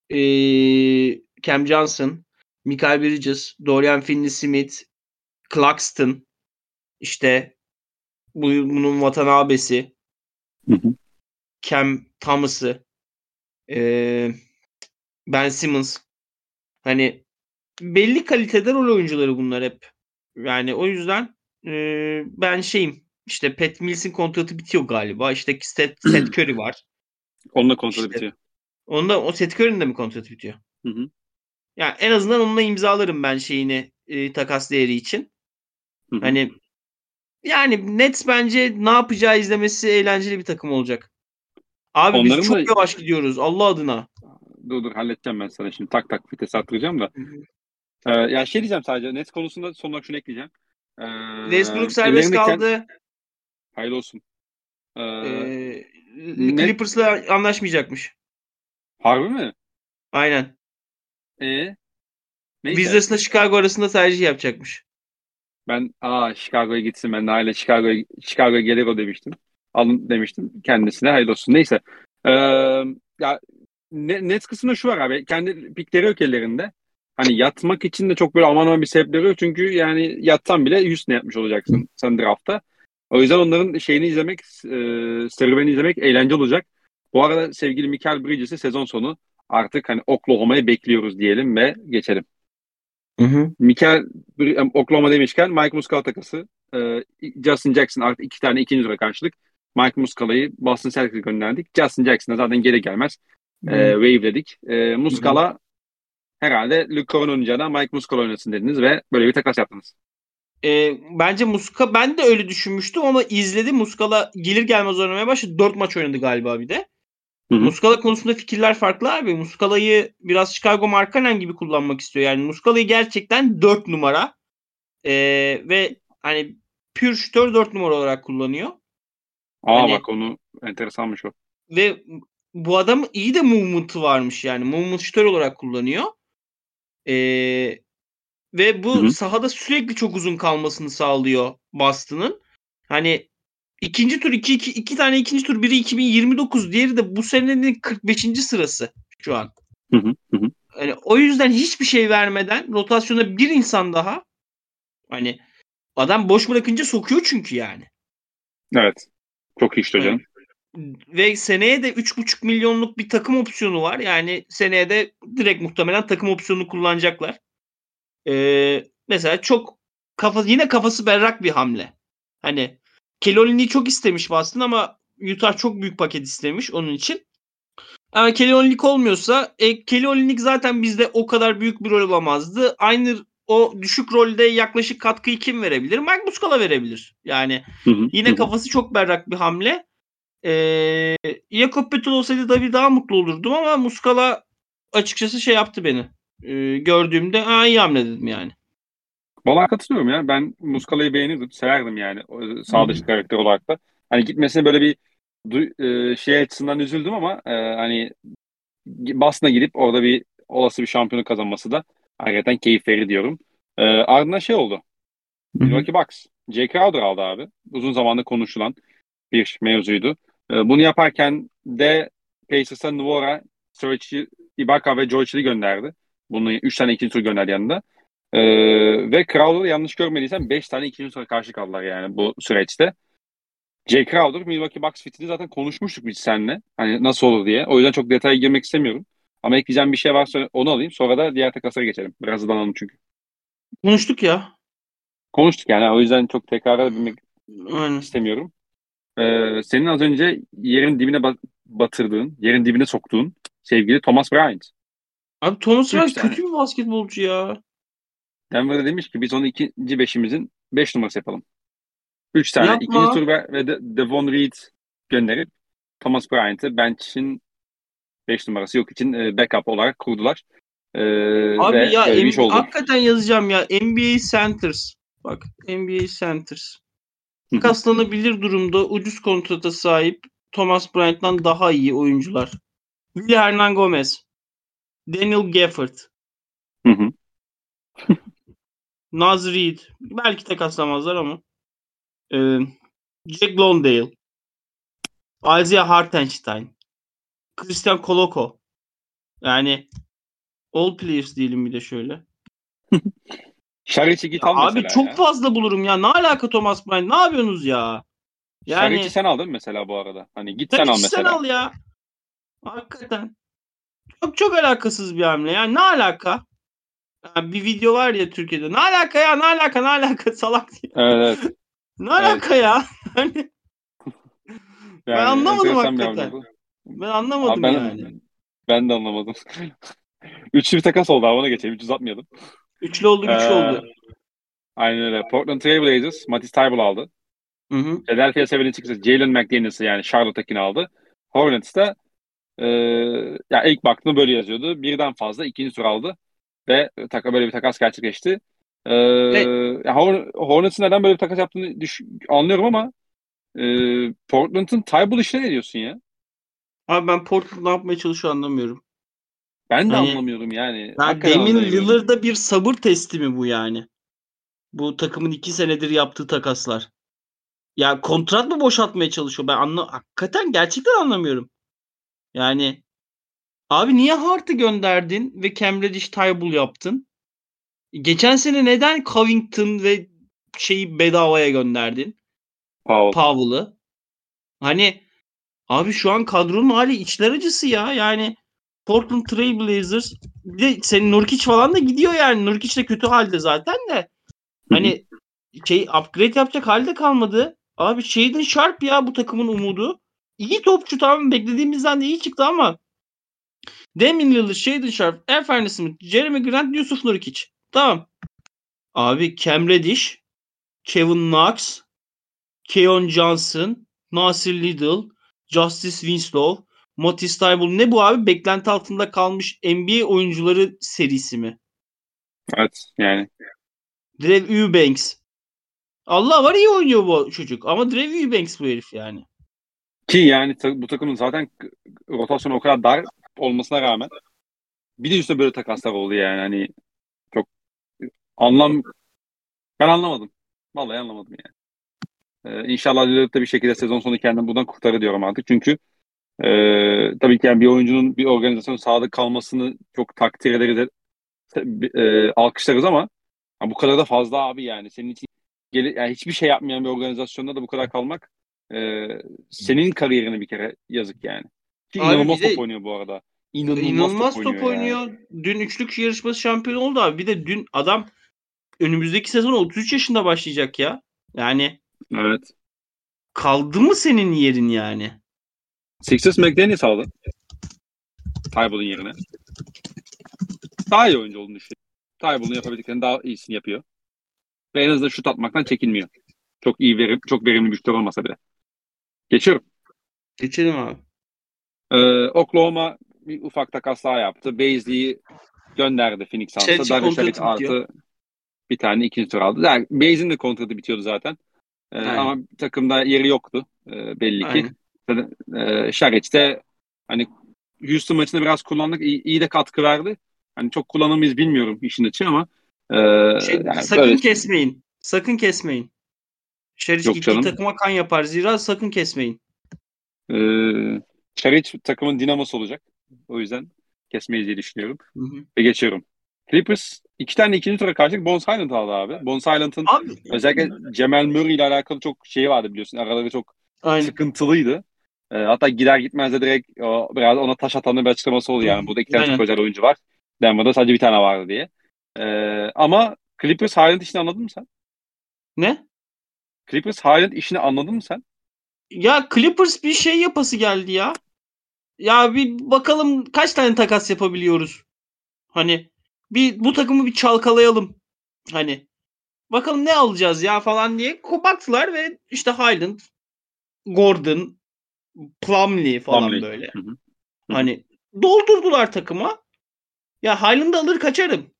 ee, Cam Johnson, Michael Bridges, Dorian Finney-Smith, Claxton, işte bu, bunun vatan abisi, Cam Thomas'ı, ee, Ben Simmons. Hani belli kalitede rol oyuncuları bunlar hep. Yani o yüzden e, ben şeyim işte Pat Mills'in kontratı bitiyor galiba. İşte Seth, Seth [CLEARS THROAT] Curry var. Onunla kontratı işte, bitiyor. Onda o Seth Curry'nin de mi kontratı bitiyor? Hı hı. Yani en azından onunla imzalarım ben şeyini e, takas değeri için. Hı hı. Hani yani Nets bence ne yapacağı izlemesi eğlenceli bir takım olacak. Abi Onların biz çok da... yavaş gidiyoruz Allah adına. Dur dur halledeceğim ben sana şimdi tak tak vites attıracağım da. Ee, ya şey diyeceğim sadece Nets konusunda son olarak şunu ekleyeceğim. Ee, Westbrook serbest kaldı. Hayırlı olsun. Ee, ee, Clippers'la anlaşmayacakmış. Harbi mi? Aynen. Ee? Wizards'la Chicago arasında tercih yapacakmış. Ben aa Chicago'ya gitsin ben hala Chicago'ya Chicago'ya gelir o demiştim. Alın demiştim kendisine hayırlı olsun. Neyse. Ee, ya Nets kısmında şu var abi. Kendi pikleri yok ellerinde. Hani yatmak için de çok böyle aman aman bir sebepleri yok. Çünkü yani yatsan bile ne yapmış olacaksın sen draftta. O yüzden onların şeyini izlemek, e, serüveni izlemek eğlenceli olacak. Bu arada sevgili Michael Bridges'i sezon sonu artık hani Oklahoma'yı bekliyoruz diyelim ve geçelim. Hı hı. Michael Oklahoma demişken Mike Muscala takası. E, Justin Jackson artık iki tane ikinci tura karşılık. Mike Muscala'yı Boston Celtics'e gönderdik. Justin Jackson'a zaten geri gelmez. E, wave'ledik. E, Muscala herhalde Luke Corn oynayacağına Mike Muscala oynasın dediniz ve böyle bir takas yaptınız. E, bence Muska ben de öyle düşünmüştüm ama izledim. Muskala gelir gelmez oynamaya başladı. 4 maç oynadı galiba bir de. Hı hı. Muskala konusunda fikirler farklı abi. Muskala'yı biraz Chicago Markkanen gibi kullanmak istiyor. Yani Muskala'yı gerçekten 4 numara e, ve hani pür şütör 4 numara olarak kullanıyor. Aa hani, bak onu enteresanmış o. Ve bu adam iyi de movement'ı varmış yani. Movement şütör olarak kullanıyor. Ee, ve bu Hı-hı. sahada sürekli çok uzun kalmasını sağlıyor Boston'ın. Hani ikinci tur iki, iki, iki tane ikinci tur biri 2029 diğeri de bu senenin 45. sırası şu an. Hı Yani o yüzden hiçbir şey vermeden rotasyona bir insan daha hani adam boş bırakınca sokuyor çünkü yani. Evet. Çok iyi işte hocam. ve seneye de 3,5 milyonluk bir takım opsiyonu var. Yani seneye de direkt muhtemelen takım opsiyonunu kullanacaklar. Ee, mesela çok kafa yine kafası berrak bir hamle. Hani Kelly çok istemiş Boston ama Utah çok büyük paket istemiş onun için. Ama Olynyk olmuyorsa e, Olynyk zaten bizde o kadar büyük bir rol alamazdı. Aynı o düşük rolde yaklaşık katkıyı kim verebilir? Mike Muscala verebilir. Yani hı hı, yine hı. kafası çok berrak bir hamle. Ee, Jakob Petul olsaydı tabii daha mutlu olurdum ama Muscala açıkçası şey yaptı beni. Ee, gördüğümde ha iyi hamle dedim yani. Valla katılıyorum ya. Ben Muscala'yı beğenirdim. Severdim yani. Sağ dışı karakter olarak da. Hani gitmesine böyle bir e, şey açısından üzüldüm ama e, hani basına gidip orada bir olası bir şampiyonu kazanması da hakikaten keyif verir diyorum. E, ardından şey oldu. Milwaukee Bucks. J. Crowder aldı abi. Uzun zamandır konuşulan bir mevzuydu. E, bunu yaparken de Pacers'a Nvora, Serge Ibaka ve George Lee gönderdi. Bunu 3 tane ikinci tur gönderdi yanında. Ee, ve Crowder yanlış görmediysem 5 tane ikinci tura karşı kaldılar yani bu süreçte. Jay Crowder, Milwaukee Bucks fitini zaten konuşmuştuk biz seninle. Hani nasıl olur diye. O yüzden çok detaya girmek istemiyorum. Ama ekleyeceğim bir şey varsa onu alayım. Sonra da diğer takaslara geçelim. Biraz hızlanalım çünkü. Konuştuk ya. Konuştuk yani. O yüzden çok tekrar bilmek istemiyorum. Ee, senin az önce yerin dibine batırdığın, yerin dibine soktuğun sevgili Thomas Bryant. Abi Thomas Bryant kötü bir basketbolcu ya. Denver'da demiş ki biz onu ikinci beşimizin beş numarası yapalım. Üç tane Yapma. ikinci tur ve, ve de Devon Reed gönderip Thomas Bryant'ı bench'in beş numarası yok için e, backup olarak kurdular. Ee, Abi ve ya M- oldu. hakikaten yazacağım ya NBA Centers. Bak NBA Centers. Kaslanabilir durumda ucuz kontrata sahip Thomas Bryant'tan daha iyi oyuncular. Willie Hernan Gomez. Daniel Gafford. Hı hı. [LAUGHS] Naz Reed. Belki takaslamazlar ama. Ee, Jack Londale. Isaiah Hartenstein. Christian Koloko. Yani all players diyelim bir de şöyle. [LAUGHS] Şariç'i git al Abi çok ya. fazla bulurum ya. Ne alaka Thomas Bryant? Ne yapıyorsunuz ya? Yani... Şariç'i sen aldın mesela bu arada. Hani git sen al mesela. sen al ya. Hakikaten. Çok çok alakasız bir hamle ya. Ne alaka? Yani bir video var ya Türkiye'de. Ne alaka ya? Ne alaka? Ne alaka? [LAUGHS] Salak diye. Evet. evet. ne alaka evet. ya? [LAUGHS] Hani [LAUGHS] yani, ben anlamadım hakikaten. Ben anlamadım ben, yani. Ben de anlamadım. Üçlü bir takas oldu ona geçelim. Hiç uzatmayalım. Üçlü oldu, üçlü ee, oldu. Aynen öyle. Portland Trail Blazers Matisse Tybal aldı. Hı hı. Philadelphia 76ers Jalen McDaniels'ı yani Charlotte'takini aldı. Hornets de e, ya ilk baktığımda böyle yazıyordu. Birden fazla ikinci tur aldı ve taka böyle bir takas gerçekleşti. Ee, e, Hornets'ın neden böyle bir takas yaptığını düş- anlıyorum ama e, Portland'ın Tybal işine ne diyorsun ya? Abi ben Portland ne yapmaya çalışıyor anlamıyorum. Ben de hani, anlamıyorum yani. yani Demin Lillard'da bir sabır testi mi bu yani? Bu takımın iki senedir yaptığı takaslar. Ya kontrat mı boşaltmaya çalışıyor? Ben anla hakikaten gerçekten anlamıyorum. Yani abi niye Hart'ı gönderdin ve Cam Reddish Tybal yaptın? Geçen sene neden Covington ve şeyi bedavaya gönderdin? Powell. Powell'ı. Hani abi şu an kadronun hali içler acısı ya. Yani Portland Trail Blazers bir de senin Nurkic falan da gidiyor yani. Nurkic de kötü halde zaten de. Hani şey upgrade yapacak halde kalmadı. Abi Shaden Sharp ya bu takımın umudu. İyi topçu tamam beklediğimizden de iyi çıktı ama Damian Lillard, Shaden Sharp, Efendi Smith, Jeremy Grant, Yusuf Nurkic. Tamam. Abi Cam Reddish, Kevin Knox, Keon Johnson, Nasir Liddell, Justice Winslow, Matisse Tybal. Ne bu abi? Beklenti altında kalmış NBA oyuncuları serisi mi? Evet yani. Drew Eubanks. Allah var iyi oynuyor bu çocuk. Ama Drew Eubanks bu herif yani. Ki yani bu takımın zaten rotasyonu o kadar dar olmasına rağmen bir de üstüne böyle takaslar oldu yani. Hani çok anlam ben anlamadım. Vallahi anlamadım yani. Ee, inşallah Lillard bir şekilde sezon sonu kendini buradan kurtarır diyorum artık. Çünkü e, tabii ki yani bir oyuncunun bir organizasyonun sadık kalmasını çok takdir ederiz, e, alkışlarız ama bu kadar da fazla abi yani. Senin için yani hiçbir şey yapmayan bir organizasyonda da bu kadar kalmak e, senin kariyerini bir kere yazık yani. Ki Abi inanılmaz top oynuyor bu arada. İnanılmaz, İnanılmaz top, top oynuyor. oynuyor. Dün üçlük yarışması şampiyonu oldu abi. Bir de dün adam önümüzdeki sezon 33 yaşında başlayacak ya. Yani Yani. Evet. kaldı mı senin yerin yani? Sixers McDaniels aldı. Tybull'un yerine. Daha iyi oyuncu olduğunu düşünüyorum. Tybull'un yapabildiklerinin daha iyisini yapıyor. Ve en azından şut atmaktan çekinmiyor. Çok iyi verim, çok verimli bir şutör olmasa bile. Geçiyorum. Geçelim abi. Ee, Oklahoma bir ufak takas daha yaptı. Baisley'i gönderdi Phoenix Suns'a. Saric kontratı bitiyor. artı bir tane ikinci tur aldı. Yani Baisley'in de kontratı bitiyordu zaten. Ee, Aynen. ama takımda yeri yoktu ee, belli ki. Ee, Şaric de hani Houston maçında biraz kullandık. İyi, iyi de katkı verdi. Hani çok kullanır mıyız bilmiyorum işin açığı ama e, Şey, yani sakın böyle- kesmeyin. Sakın kesmeyin. Şeriç Yok gittiği canım. takıma kan yapar. Zira sakın kesmeyin. e, Şaric takımın dinamosu olacak. O yüzden kesmeyiz diye düşünüyorum. Hı hı. Ve geçiyorum. Clippers iki tane ikinci tura karşılık Bones Highland aldı abi. Bones Highland'ın özellikle Cemal Murray ile alakalı çok şeyi vardı biliyorsun. Araları çok aynen. sıkıntılıydı. Ee, hatta gider gitmez de direkt o, biraz ona taş atanın bir açıklaması oldu yani. Burada iki tane Aynen. çok özel oyuncu var. Denver'da sadece bir tane vardı diye. Ee, ama Clippers Highland işini anladın mı sen? Ne? Clippers Highland işini anladın mı sen? Ya Clippers bir şey yapası geldi ya. Ya bir bakalım kaç tane takas yapabiliyoruz. Hani bir bu takımı bir çalkalayalım. Hani bakalım ne alacağız ya falan diye baktılar ve işte Highland, Gordon, Plumlee falan Plumlee. böyle. Hı hı. Hani doldurdular takıma. Ya Highland'ı alır kaçarım.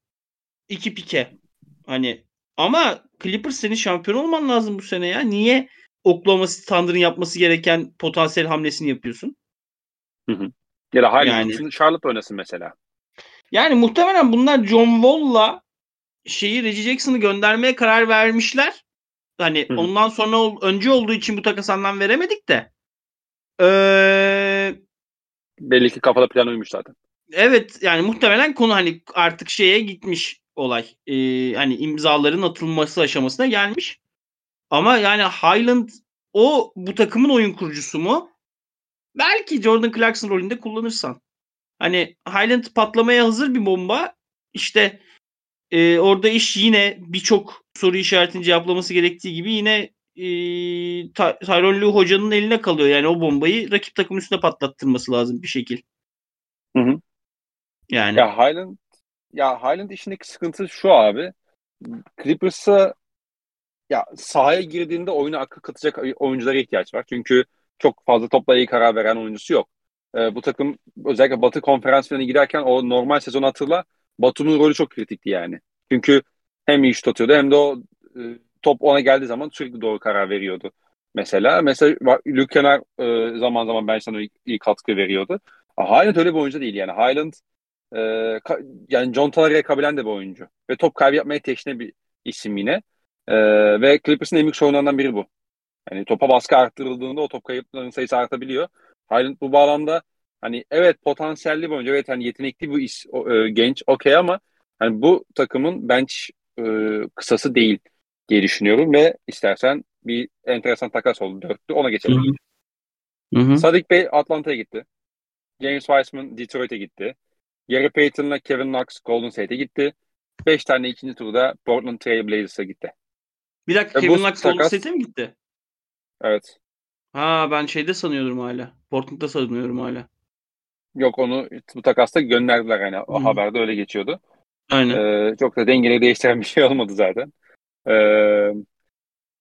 İki pike. Hani ama Clippers senin şampiyon olman lazım bu sene ya. Niye Oklahoma Thunder'ın yapması gereken potansiyel hamlesini yapıyorsun? Ya da Highland Yani- Charlotte oynasın mesela. Yani muhtemelen bunlar John Wall'la şeyi Reggie Jackson'ı göndermeye karar vermişler. Hani Hı hı. ondan sonra ol- önce olduğu için bu takas anlam veremedik de. Ee, Belli ki kafada plan uymuş zaten. evet yani muhtemelen konu hani artık şeye gitmiş olay. Ee, hani imzaların atılması aşamasına gelmiş. Ama yani Highland o bu takımın oyun kurucusu mu? Belki Jordan Clarkson rolünde kullanırsan. Hani Highland patlamaya hazır bir bomba. İşte e, orada iş yine birçok soru işaretini cevaplaması gerektiği gibi yine e, Ty- Tyronn Lue hocanın eline kalıyor. Yani o bombayı rakip takım üstüne patlattırması lazım bir şekil. Hı hı. Yani. Ya Highland ya Highland işindeki sıkıntı şu abi. Clippers'a ya sahaya girdiğinde oyuna akıl katacak oyunculara ihtiyaç var. Çünkü çok fazla topla iyi karar veren oyuncusu yok. Ee, bu takım özellikle Batı konferans finaline giderken o normal sezonu hatırla Batum'un rolü çok kritikti yani. Çünkü hem iyi şut atıyordu hem de o e, top ona geldiği zaman sürekli doğru karar veriyordu. Mesela mesela Luke Kenar e, zaman zaman ben sana iyi, iyi katkı veriyordu. Highland öyle bir oyuncu değil yani. Highland e, yani John Taller'e kabilen de bir oyuncu. Ve top kaybı yapmaya teşne bir isim yine. E, ve Clippers'ın en büyük sorunlarından biri bu. Yani topa baskı arttırıldığında o top kayıplarının sayısı artabiliyor. Highland bu bağlamda hani evet potansiyelli bir oyuncu, evet hani yetenekli bu is, o, e, genç okey ama hani bu takımın bench e, kısası değil diye düşünüyorum ve istersen bir enteresan takas oldu dörtlü ona geçelim. Hı hı. Sadik Bey Atlanta'ya gitti. James Wiseman Detroit'e gitti. Gary Payton'la Kevin Knox Golden State'e gitti. Beş tane ikinci turda Portland Trail Blazers'a gitti. Bir dakika E, bu Kevin Knox Golden State'e mi gitti? Evet. Ha ben şeyde sanıyordum hala. Portland'da sanıyorum hala. Yok onu bu takasta gönderdiler yani o Hı. haberde öyle geçiyordu. Aynen. Ee, çok da dengeleri değiştiren bir şey olmadı zaten. Ee,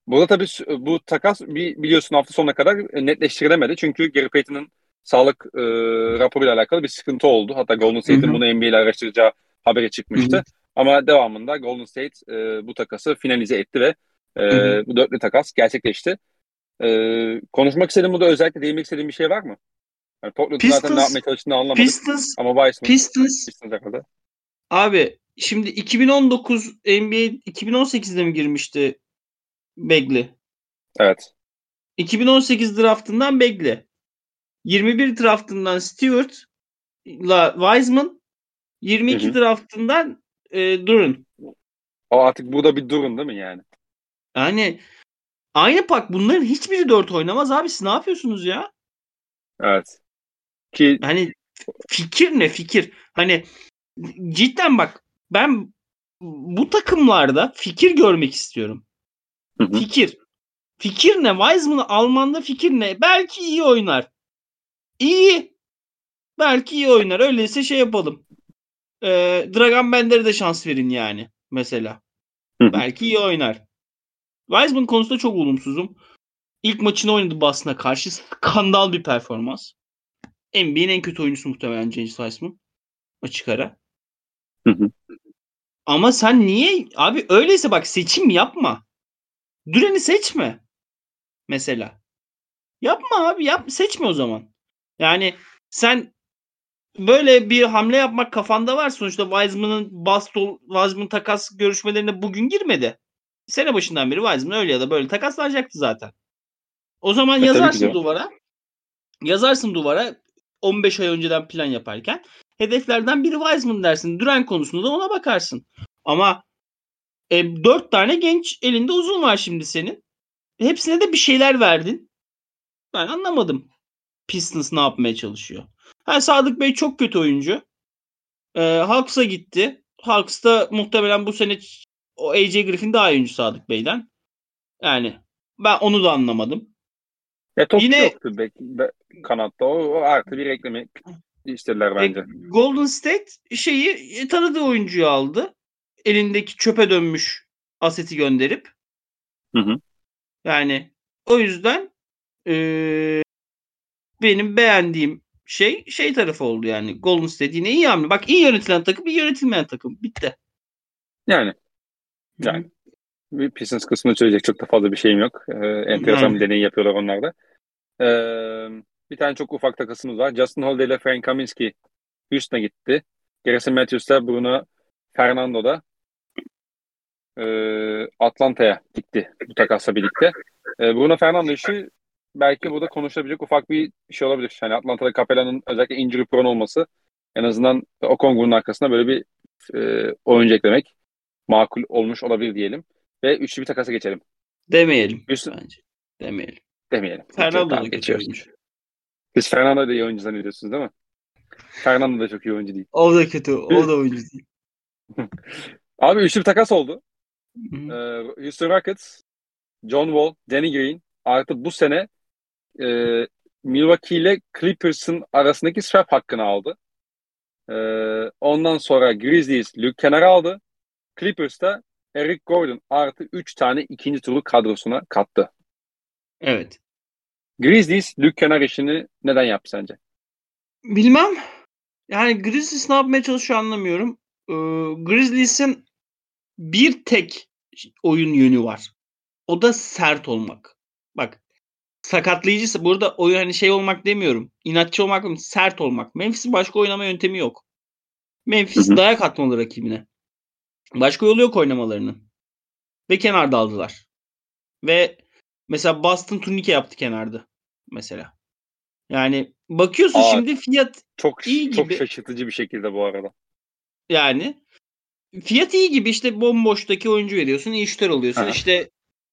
burada tabii bu takas bir, biliyorsun hafta sonuna kadar netleştirilemedi. Çünkü Gary Payton'ın sağlık e, raporuyla alakalı bir sıkıntı oldu. Hatta Golden State'in bunu NBA ile araştıracağı haberi çıkmıştı. Hı Ama devamında Golden State e, bu takası finalize etti ve e, bu dörtlü takas gerçekleşti. E, konuşmak istediğim burada özellikle değinmek istediğim bir şey var mı? Yani Portland'ın zaten ne Pistons- yapmaya çalıştığını anlamadık. Pistons Ama Wiseman Pistons Pistons hakkında. Abi şimdi 2019 NBA 2018'de mi girmişti Bagley? Evet. 2018 draftından Bagley. 21 draftından Stewart'la Wiseman. 22 Hı hı. draftından e, Duran. O artık burada bir durun değil mi yani? Yani Aynı pak bunların hiçbiri 4 oynamaz abi. Siz ne yapıyorsunuz ya? Evet. Ki Hani fikir ne fikir? Hani cidden bak ben bu takımlarda fikir görmek istiyorum. Hı hı. Fikir. Fikir ne? Wiseman'ı Alman'da fikir ne? Belki iyi oynar. İyi. Belki iyi oynar. Öyleyse şey yapalım. Ee, Dragan Bender'e de şans verin yani. Mesela. Belki iyi oynar. Wiseman konusunda çok olumsuzum. İlk maçını oynadı Boston'a karşı. Skandal bir performans. NBA'nin en kötü oyuncusu muhtemelen James Wiseman. Açık ara. Ama sen niye abi öyleyse bak seçim yapma. Duren'i seçme. Mesela. Yapma abi yap seçme o zaman. Yani sen böyle bir hamle yapmak kafanda var. Sonuçta Wiseman'ın Bastol Wiseman takas görüşmelerine bugün girmedi. Sene başından beri Wiseman öyle ya da böyle takaslanacaktı zaten. O zaman E, ki yazarsın duvara. Yazarsın duvara 15 ay önceden plan yaparken. Hedeflerden biri Wiseman dersin. Duran konusunda da ona bakarsın. Ama e, 4 tane genç elinde uzun var şimdi senin. Hepsine de bir şeyler verdin. Ben anlamadım. Pistons ne yapmaya çalışıyor. Ha, Sadık Bey çok kötü oyuncu. Ee, Hawks'a gitti. Hawks'ta muhtemelen bu sene o AJ Griffin daha iyi oyuncu Sadık Bey'den. Yani ben onu da anlamadım. Ya top Yine- yoktu be, be- kanatta. O, o artı bir ekleme istediler bence. E, Golden State şeyi e, tanıdığı oyuncuyu aldı. Elindeki çöpe dönmüş aseti gönderip. Hı hı. Yani o yüzden eee, benim beğendiğim şey şey tarafı oldu yani. Golden State yine iyi hamle. Bak iyi yönetilen takım, iyi yönetilmeyen takım. Bitti. Yani Yani. bir Pistons kısmını söyleyecek çok da fazla bir şeyim yok. Ee, enteresan Yani. bir deney yapıyorlar onlar da. Ee, bir tane çok ufak takasımız var. Justin Holiday ile Frank Kaminsky Houston'a gitti. Garrison Matthews'la Bruno Fernando da ee, Atlanta'ya gitti bu takasla birlikte. Ee, Bruno Fernando işi belki burada konuşulabilecek ufak bir şey olabilir. Yani Atlanta'da Capella'nın özellikle injury prone olması en azından Okongwu'nun arkasına böyle bir e, oyuncu eklemek makul olmuş olabilir diyelim. Ve üçlü bir takasa geçelim. Demeyelim Houston bence. Demeyelim. demeyelim. Fernando Tamam, geçiyoruz. Siz Fernando'yu da iyi oyuncu zannediyorsunuz değil mi? Fernando da çok iyi oyuncu değil. O da kötü. O da oyuncu değil. [LAUGHS] Abi üçlü bir takas oldu. Hı Ee. Houston Rockets, John Wall, Danny Green artı bu sene e, Milwaukee ile Clippers'ın arasındaki swap hakkını aldı. Ee, ondan sonra Grizzlies Luke Kennard'ı aldı. Clippers da Eric Gordon artı 3 tane ikinci turu kadrosuna kattı. Evet. Grizzlies Luke Kennard işini neden yaptı sence? Bilmem. Yani Grizzlies ne yapmaya çalışıyor anlamıyorum. Ee, Grizzlies'in bir tek oyun yönü var. O da sert olmak. Sakatlayıcısı burada oyun hani şey olmak demiyorum. İnatçı olmak demiyorum. Sert olmak. Memphis'in başka oynama yöntemi yok. Memphis Hı hı. dayak atmalı rakibine. Başka yolu yok oynamalarının. Ve kenarda aldılar. Ve mesela Boston turnike yaptı kenarda. Mesela. Yani bakıyorsun Aa, şimdi fiyat Çok İyi çok gibi. şaşırtıcı bir şekilde bu arada. Yani fiyat iyi gibi işte bomboştaki oyuncu veriyorsun. iyi şütör oluyorsun. Aha. işte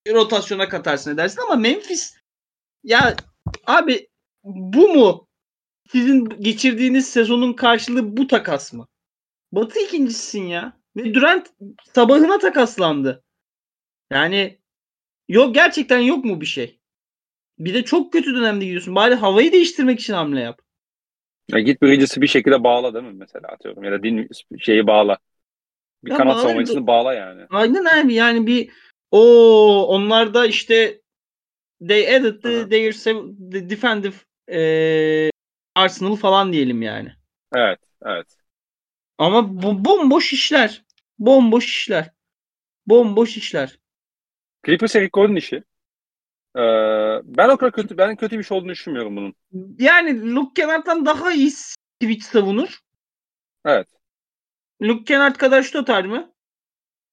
rotasyona katarsın edersin ama Memphis ya abi bu mu sizin geçirdiğiniz sezonun karşılığı bu takas mı? Batı ikincisisin ya. Ve Durant sabahına takaslandı. Yani yok gerçekten yok mu bir şey? Bir de çok kötü dönemde gidiyorsun. Bari havayı değiştirmek için hamle yap. Ya git Bridges'i bir şekilde bağla değil mi mesela atıyorum ya da din şeyi bağla. Bir Ya kanat savunmacısını bağla yani. Aynen abi yani bir o onlar da işte they added the, Aha. their the defensive eee, arsenal falan diyelim yani. Evet, evet. Ama bu bomboş işler. Bomboş işler. Bomboş işler. Clippers Eric Gordon işi. Ee, ben o kadar kötü ben kötü bir şey olduğunu düşünmüyorum bunun. Yani Luke Kennard'dan daha iyi switch savunur. Evet. Luke Kennard kadar şut atar mı?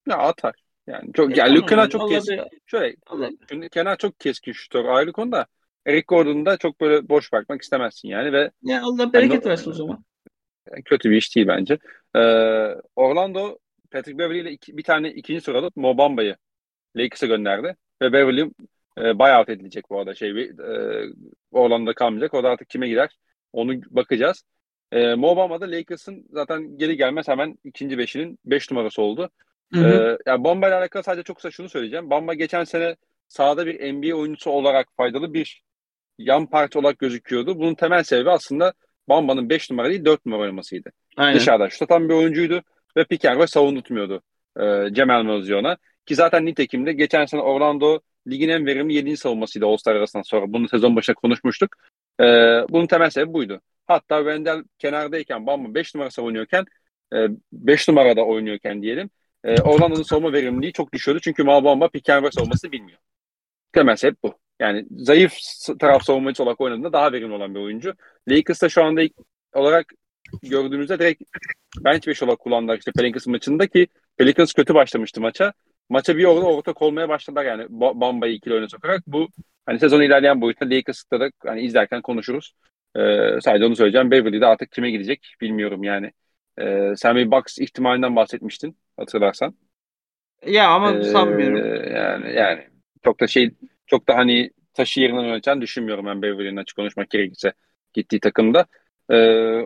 Ya atar. Yani çok E, yani Luke yani, çok keskin. Şöyle Allah. Kenar çok keskin şutör ayrı konuda. Eric Gordon'u da çok böyle boş bırakmak istemezsin yani ve Ya Allah bereket versin o zaman. kötü bir iş değil bence. Ee, Orlando Patrick Beverly ile iki- bir tane ikinci sıra alıp Mo Bamba'yı Lakers'a gönderdi ve Beverly E, buyout edilecek bu arada. Şey, e, Orlando'da kalmayacak. O da artık kime gider? Onu bakacağız. E, Mo Bamba da Lakers'ın zaten geri gelmez hemen ikinci beşinin beş numarası oldu. Hı hı. E, yani Bamba ile alakalı sadece çok kısa şunu söyleyeceğim. Bamba geçen sene sahada bir NBA oyuncusu olarak faydalı bir yan parça olarak gözüküyordu. Bunun temel sebebi aslında Bamba'nın 5 numara değil 4 numara oynamasıydı. Aynen. Dışarıda şut atan bir oyuncuydu ve pick and roll savundurtmuyordu e, Cemal Mozion'a. Ki zaten nitekim de geçen sene Orlando ligin en verimli 7. savunmasıydı All-Star arasından sonra. Bunu sezon başında konuşmuştuk. E, bunun temel sebebi buydu. Hatta Wendell kenardayken Bamba 5 numara savunuyorken 5 e, numarada oynuyorken diyelim e, Orlando'nun savunma verimliliği çok düşüyordu. Çünkü Mabamba pick and roll savunması bilmiyor. Temel sebep bu. Yani zayıf taraf savunmacı olarak oynadığında daha verimli olan bir oyuncu. Lakers'ta şu anda ilk olarak gördüğümüzde direkt bench 5 olarak kullandılar işte Pelicans maçında ki Pelicans kötü başlamıştı maça. Maça bir orada ortak olmaya başladılar yani Bamba'yı ikili oyuna sokarak. Bu hani sezon ilerleyen boyutta Lakers'ta da hani izlerken konuşuruz. Ee, sadece onu söyleyeceğim. Beverly'de artık kime gidecek bilmiyorum yani. Ee, sen bir Bucks ihtimalinden bahsetmiştin hatırlarsan. Ya ama ee, sanmıyorum. Yani yani çok da şey çok da hani taşı yerinden yöneten düşünmüyorum ben Beverly'nin açık konuşmak gerekirse gittiği takımda. Ee,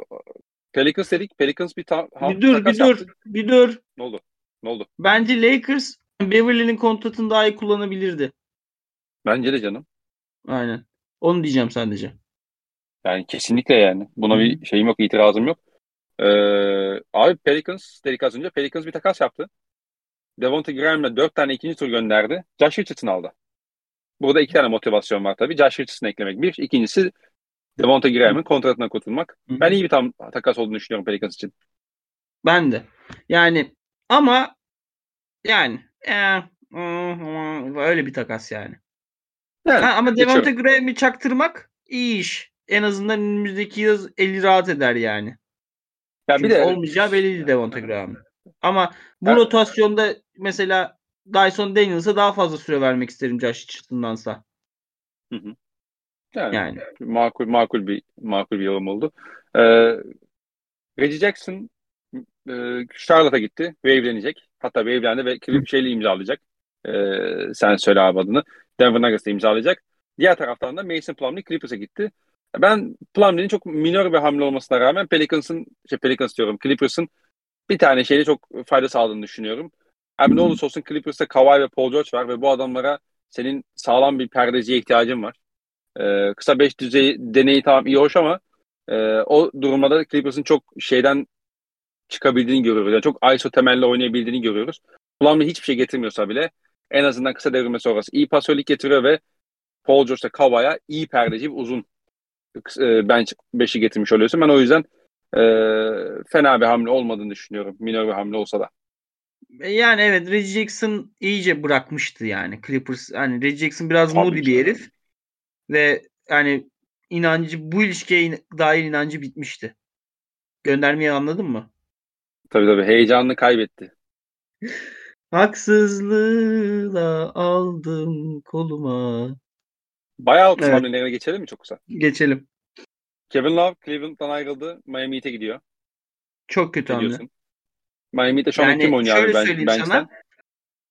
Pelicans dedik. Pelicans bir, ta- bir dur bir dur yaptı. bir dur. Ne oldu? Ne oldu? Bence Lakers Beverly'nin kontratını daha iyi kullanabilirdi. Bence de canım. Aynen. Onu diyeceğim sadece. Yani kesinlikle yani. Buna Hı. bir şeyim yok, itirazım yok. Ee, abi Pelicans dedik az önce. Pelicans bir takas yaptı. Devonta Graham'la dört tane ikinci tur gönderdi. Josh Richardson aldı. Burada iki tane motivasyon var tabii. Josh Richardson'ı eklemek bir. İkincisi Devonta Graham'ın kontratına kurtulmak. Ben iyi bir tam takas olduğunu düşünüyorum Pelicans için. Ben de. Yani ama yani e, öyle bir takas yani. yani ha, ama Devonta Graham'i çaktırmak iyi iş. En azından önümüzdeki yıl eli rahat eder yani. Ya Çünkü bir de olmayacağı belliydi Devonta Graham. Ama bu yani, rotasyonda mesela Dyson Daniels'a daha fazla süre vermek isterim Josh Richardson'dansa. Hı hı. Yani, yani, makul makul bir makul bir yorum oldu. Ee, Reggie Jackson e, Charlotte'a gitti. Wave'lenecek. Hatta wave'lendi ve bir şeyle imzalayacak. Ee, sen söyle abi adını. Denver Nuggets'ı imzalayacak. Diğer taraftan da Mason Plumlee Clippers'a gitti. Ben Plumlee'nin çok minor bir hamle olmasına rağmen Pelicans'ın, şey Pelicans diyorum, Clippers'ın bir tane şeyle çok fayda sağladığını düşünüyorum. Abi ne olursa olsun Clippers'ta Kawhi ve Paul George var ve bu adamlara senin sağlam bir perdeciye ihtiyacın var. Ee, kısa 5 düzey deneyi tamam iyi hoş ama e, o durumda Clippers'ın çok şeyden çıkabildiğini görüyoruz. Yani çok ISO temelli oynayabildiğini görüyoruz. Plumlee hiçbir şey getirmiyorsa bile en azından kısa devrilme sonrası iyi pasörlük getiriyor ve Paul George'la Kawhi'ya iyi perdeci bir uzun bench 5'i getirmiş oluyorsun. Ben o yüzden e, fena bir hamle olmadığını düşünüyorum. Minor bir hamle olsa da. E, yani evet Reggie Jackson iyice bırakmıştı yani. Clippers hani Reggie Jackson biraz Tabii moody bir herif. Ve yani inancı bu ilişkiye dair inancı bitmişti. Göndermeyi anladın mı? Tabii tabii heyecanını kaybetti. [LAUGHS] Haksızlığı aldım koluma. Bayağı kısa evet. geçelim mi çok kısa? Geçelim. Kevin Love Cleveland'dan ayrıldı. Miami Heat'e gidiyor. Çok kötü hamle. Miami'de şu an yani kim oynuyor abi ben, bench'ten? Sana,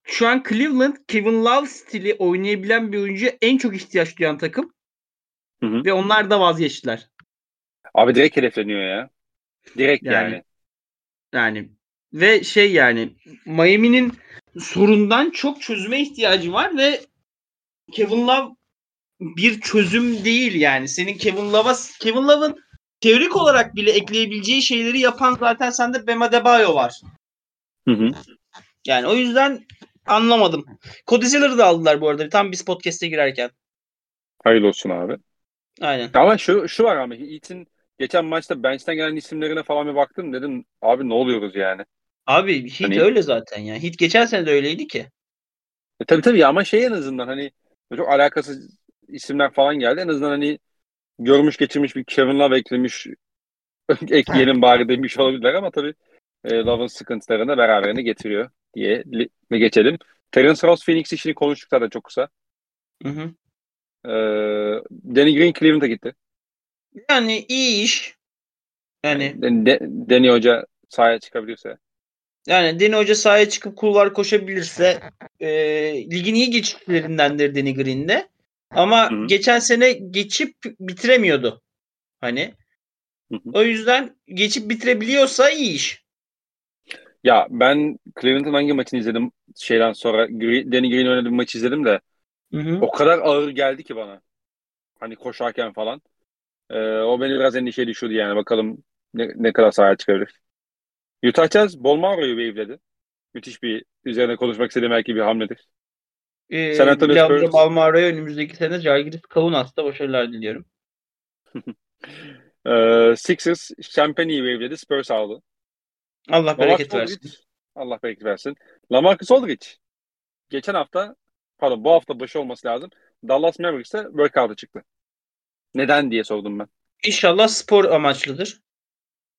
şu an Cleveland Kevin Love stili oynayabilen bir oyuncu en çok ihtiyaç duyan takım. Hı hı. Ve onlar da vazgeçtiler. Abi direkt hedefleniyor ya. Direkt yani. Yani, yani ve şey yani Miami'nin sorundan çok çözüme ihtiyacı var ve Kevin Love bir çözüm değil yani. Senin Kevin Love'a Kevin Love'ın teorik olarak bile ekleyebileceği şeyleri yapan zaten sende Bema Debayo var. Hı hı. Yani o yüzden anlamadım. Cody Zeller'ı da aldılar bu arada. Tam biz podcast'e girerken. Hayırlı olsun abi. Aynen. Ama şu şu var abi. Heat'in geçen maçta bench'ten gelen isimlerine falan bir baktım dedim abi ne oluyoruz yani. Abi Heat hani... öyle zaten ya. Heat geçen sene de öyleydi ki. E, tabii tabii ama şey en azından hani çok alakasız isimler falan geldi. En azından hani görmüş geçirmiş bir Kevin Love eklemiş [LAUGHS] ekleyelim bari demiş olabilirler ama tabii e, Love'ın sıkıntılarını beraberinde getiriyor diye mi geçelim. Terence Ross Phoenix işini konuştuk zaten çok kısa. Hı hı. Ee, Danny Green Cleveland'a gitti. Yani iyi iş. Yani De, Danny Hoca sahaya çıkabilirse. Yani Deni Hoca sahaya çıkıp kulvar koşabilirse e, ligin iyi geçişlerindendir Deni Green'de. Ama Hı. geçen sene geçip bitiremiyordu. Hani Hı hı. o yüzden geçip bitirebiliyorsa iyi iş. Ya ben Cleveland'ın hangi maçını izledim şeyden sonra Danny Green oynadığı bir maçı izledim de Hı hı. o kadar ağır geldi ki bana. Hani koşarken falan. Ee, o beni biraz endişeye düşürdü yani. Bakalım ne, ne kadar sahaya çıkabilir. Utah Jazz Bolmaro'yu wave'ledi. Müthiş bir üzerine konuşmak istediğim belki bir hamledir. Ee, San Antonio Spurs. Balmaro'ya önümüzdeki sene Jalgiris Kaunas'ta başarılar diliyorum. [LAUGHS] Ee, Sixers Champagne'yi wave'ledi. Spurs aldı. Allah bereket versin. Allah bereket versin. Lamarcus Aldridge. Geçen hafta pardon bu hafta başı olması lazım. Dallas Mavericks'te workout'a çıktı. Neden diye sordum ben. İnşallah spor amaçlıdır.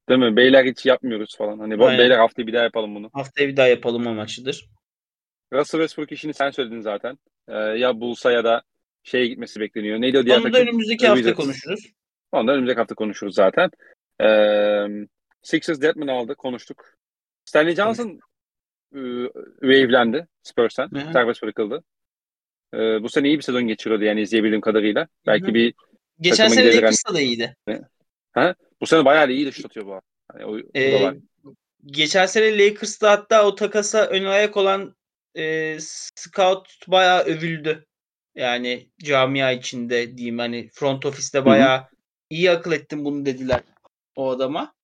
Değil mi? Beyler hiç yapmıyoruz falan. Hani Aynen. beyler haftaya bir daha yapalım bunu. Haftaya bir daha yapalım amaçlıdır. Russell Westbrook işini sen söyledin zaten. Ee, ya Bulls'a ya da şeye gitmesi bekleniyor. Neydi o diğer Onu da takım? önümüzdeki Ee, hafta Wizards. konuşuruz. Onu da önümüzdeki hafta konuşuruz zaten. Ee, Sixers Deadman aldı. Konuştuk. Stanley Johnson e, wave'lendi hı. Serbest bırakıldı. Ee, bu sene iyi bir sezon geçiriyordu yani izleyebildiğim kadarıyla. Belki hı. bir Geçen sene Lakers'ta da iyiydi. bu sene bayağı iyi şut atıyor bu. Hani o, Ee, geçen sene Lakers'ta hatta o takasa ön ayak olan e, scout bayağı övüldü. Yani camia içinde diyeyim hani front ofiste bayağı iyi akıl ettim bunu dediler o adama.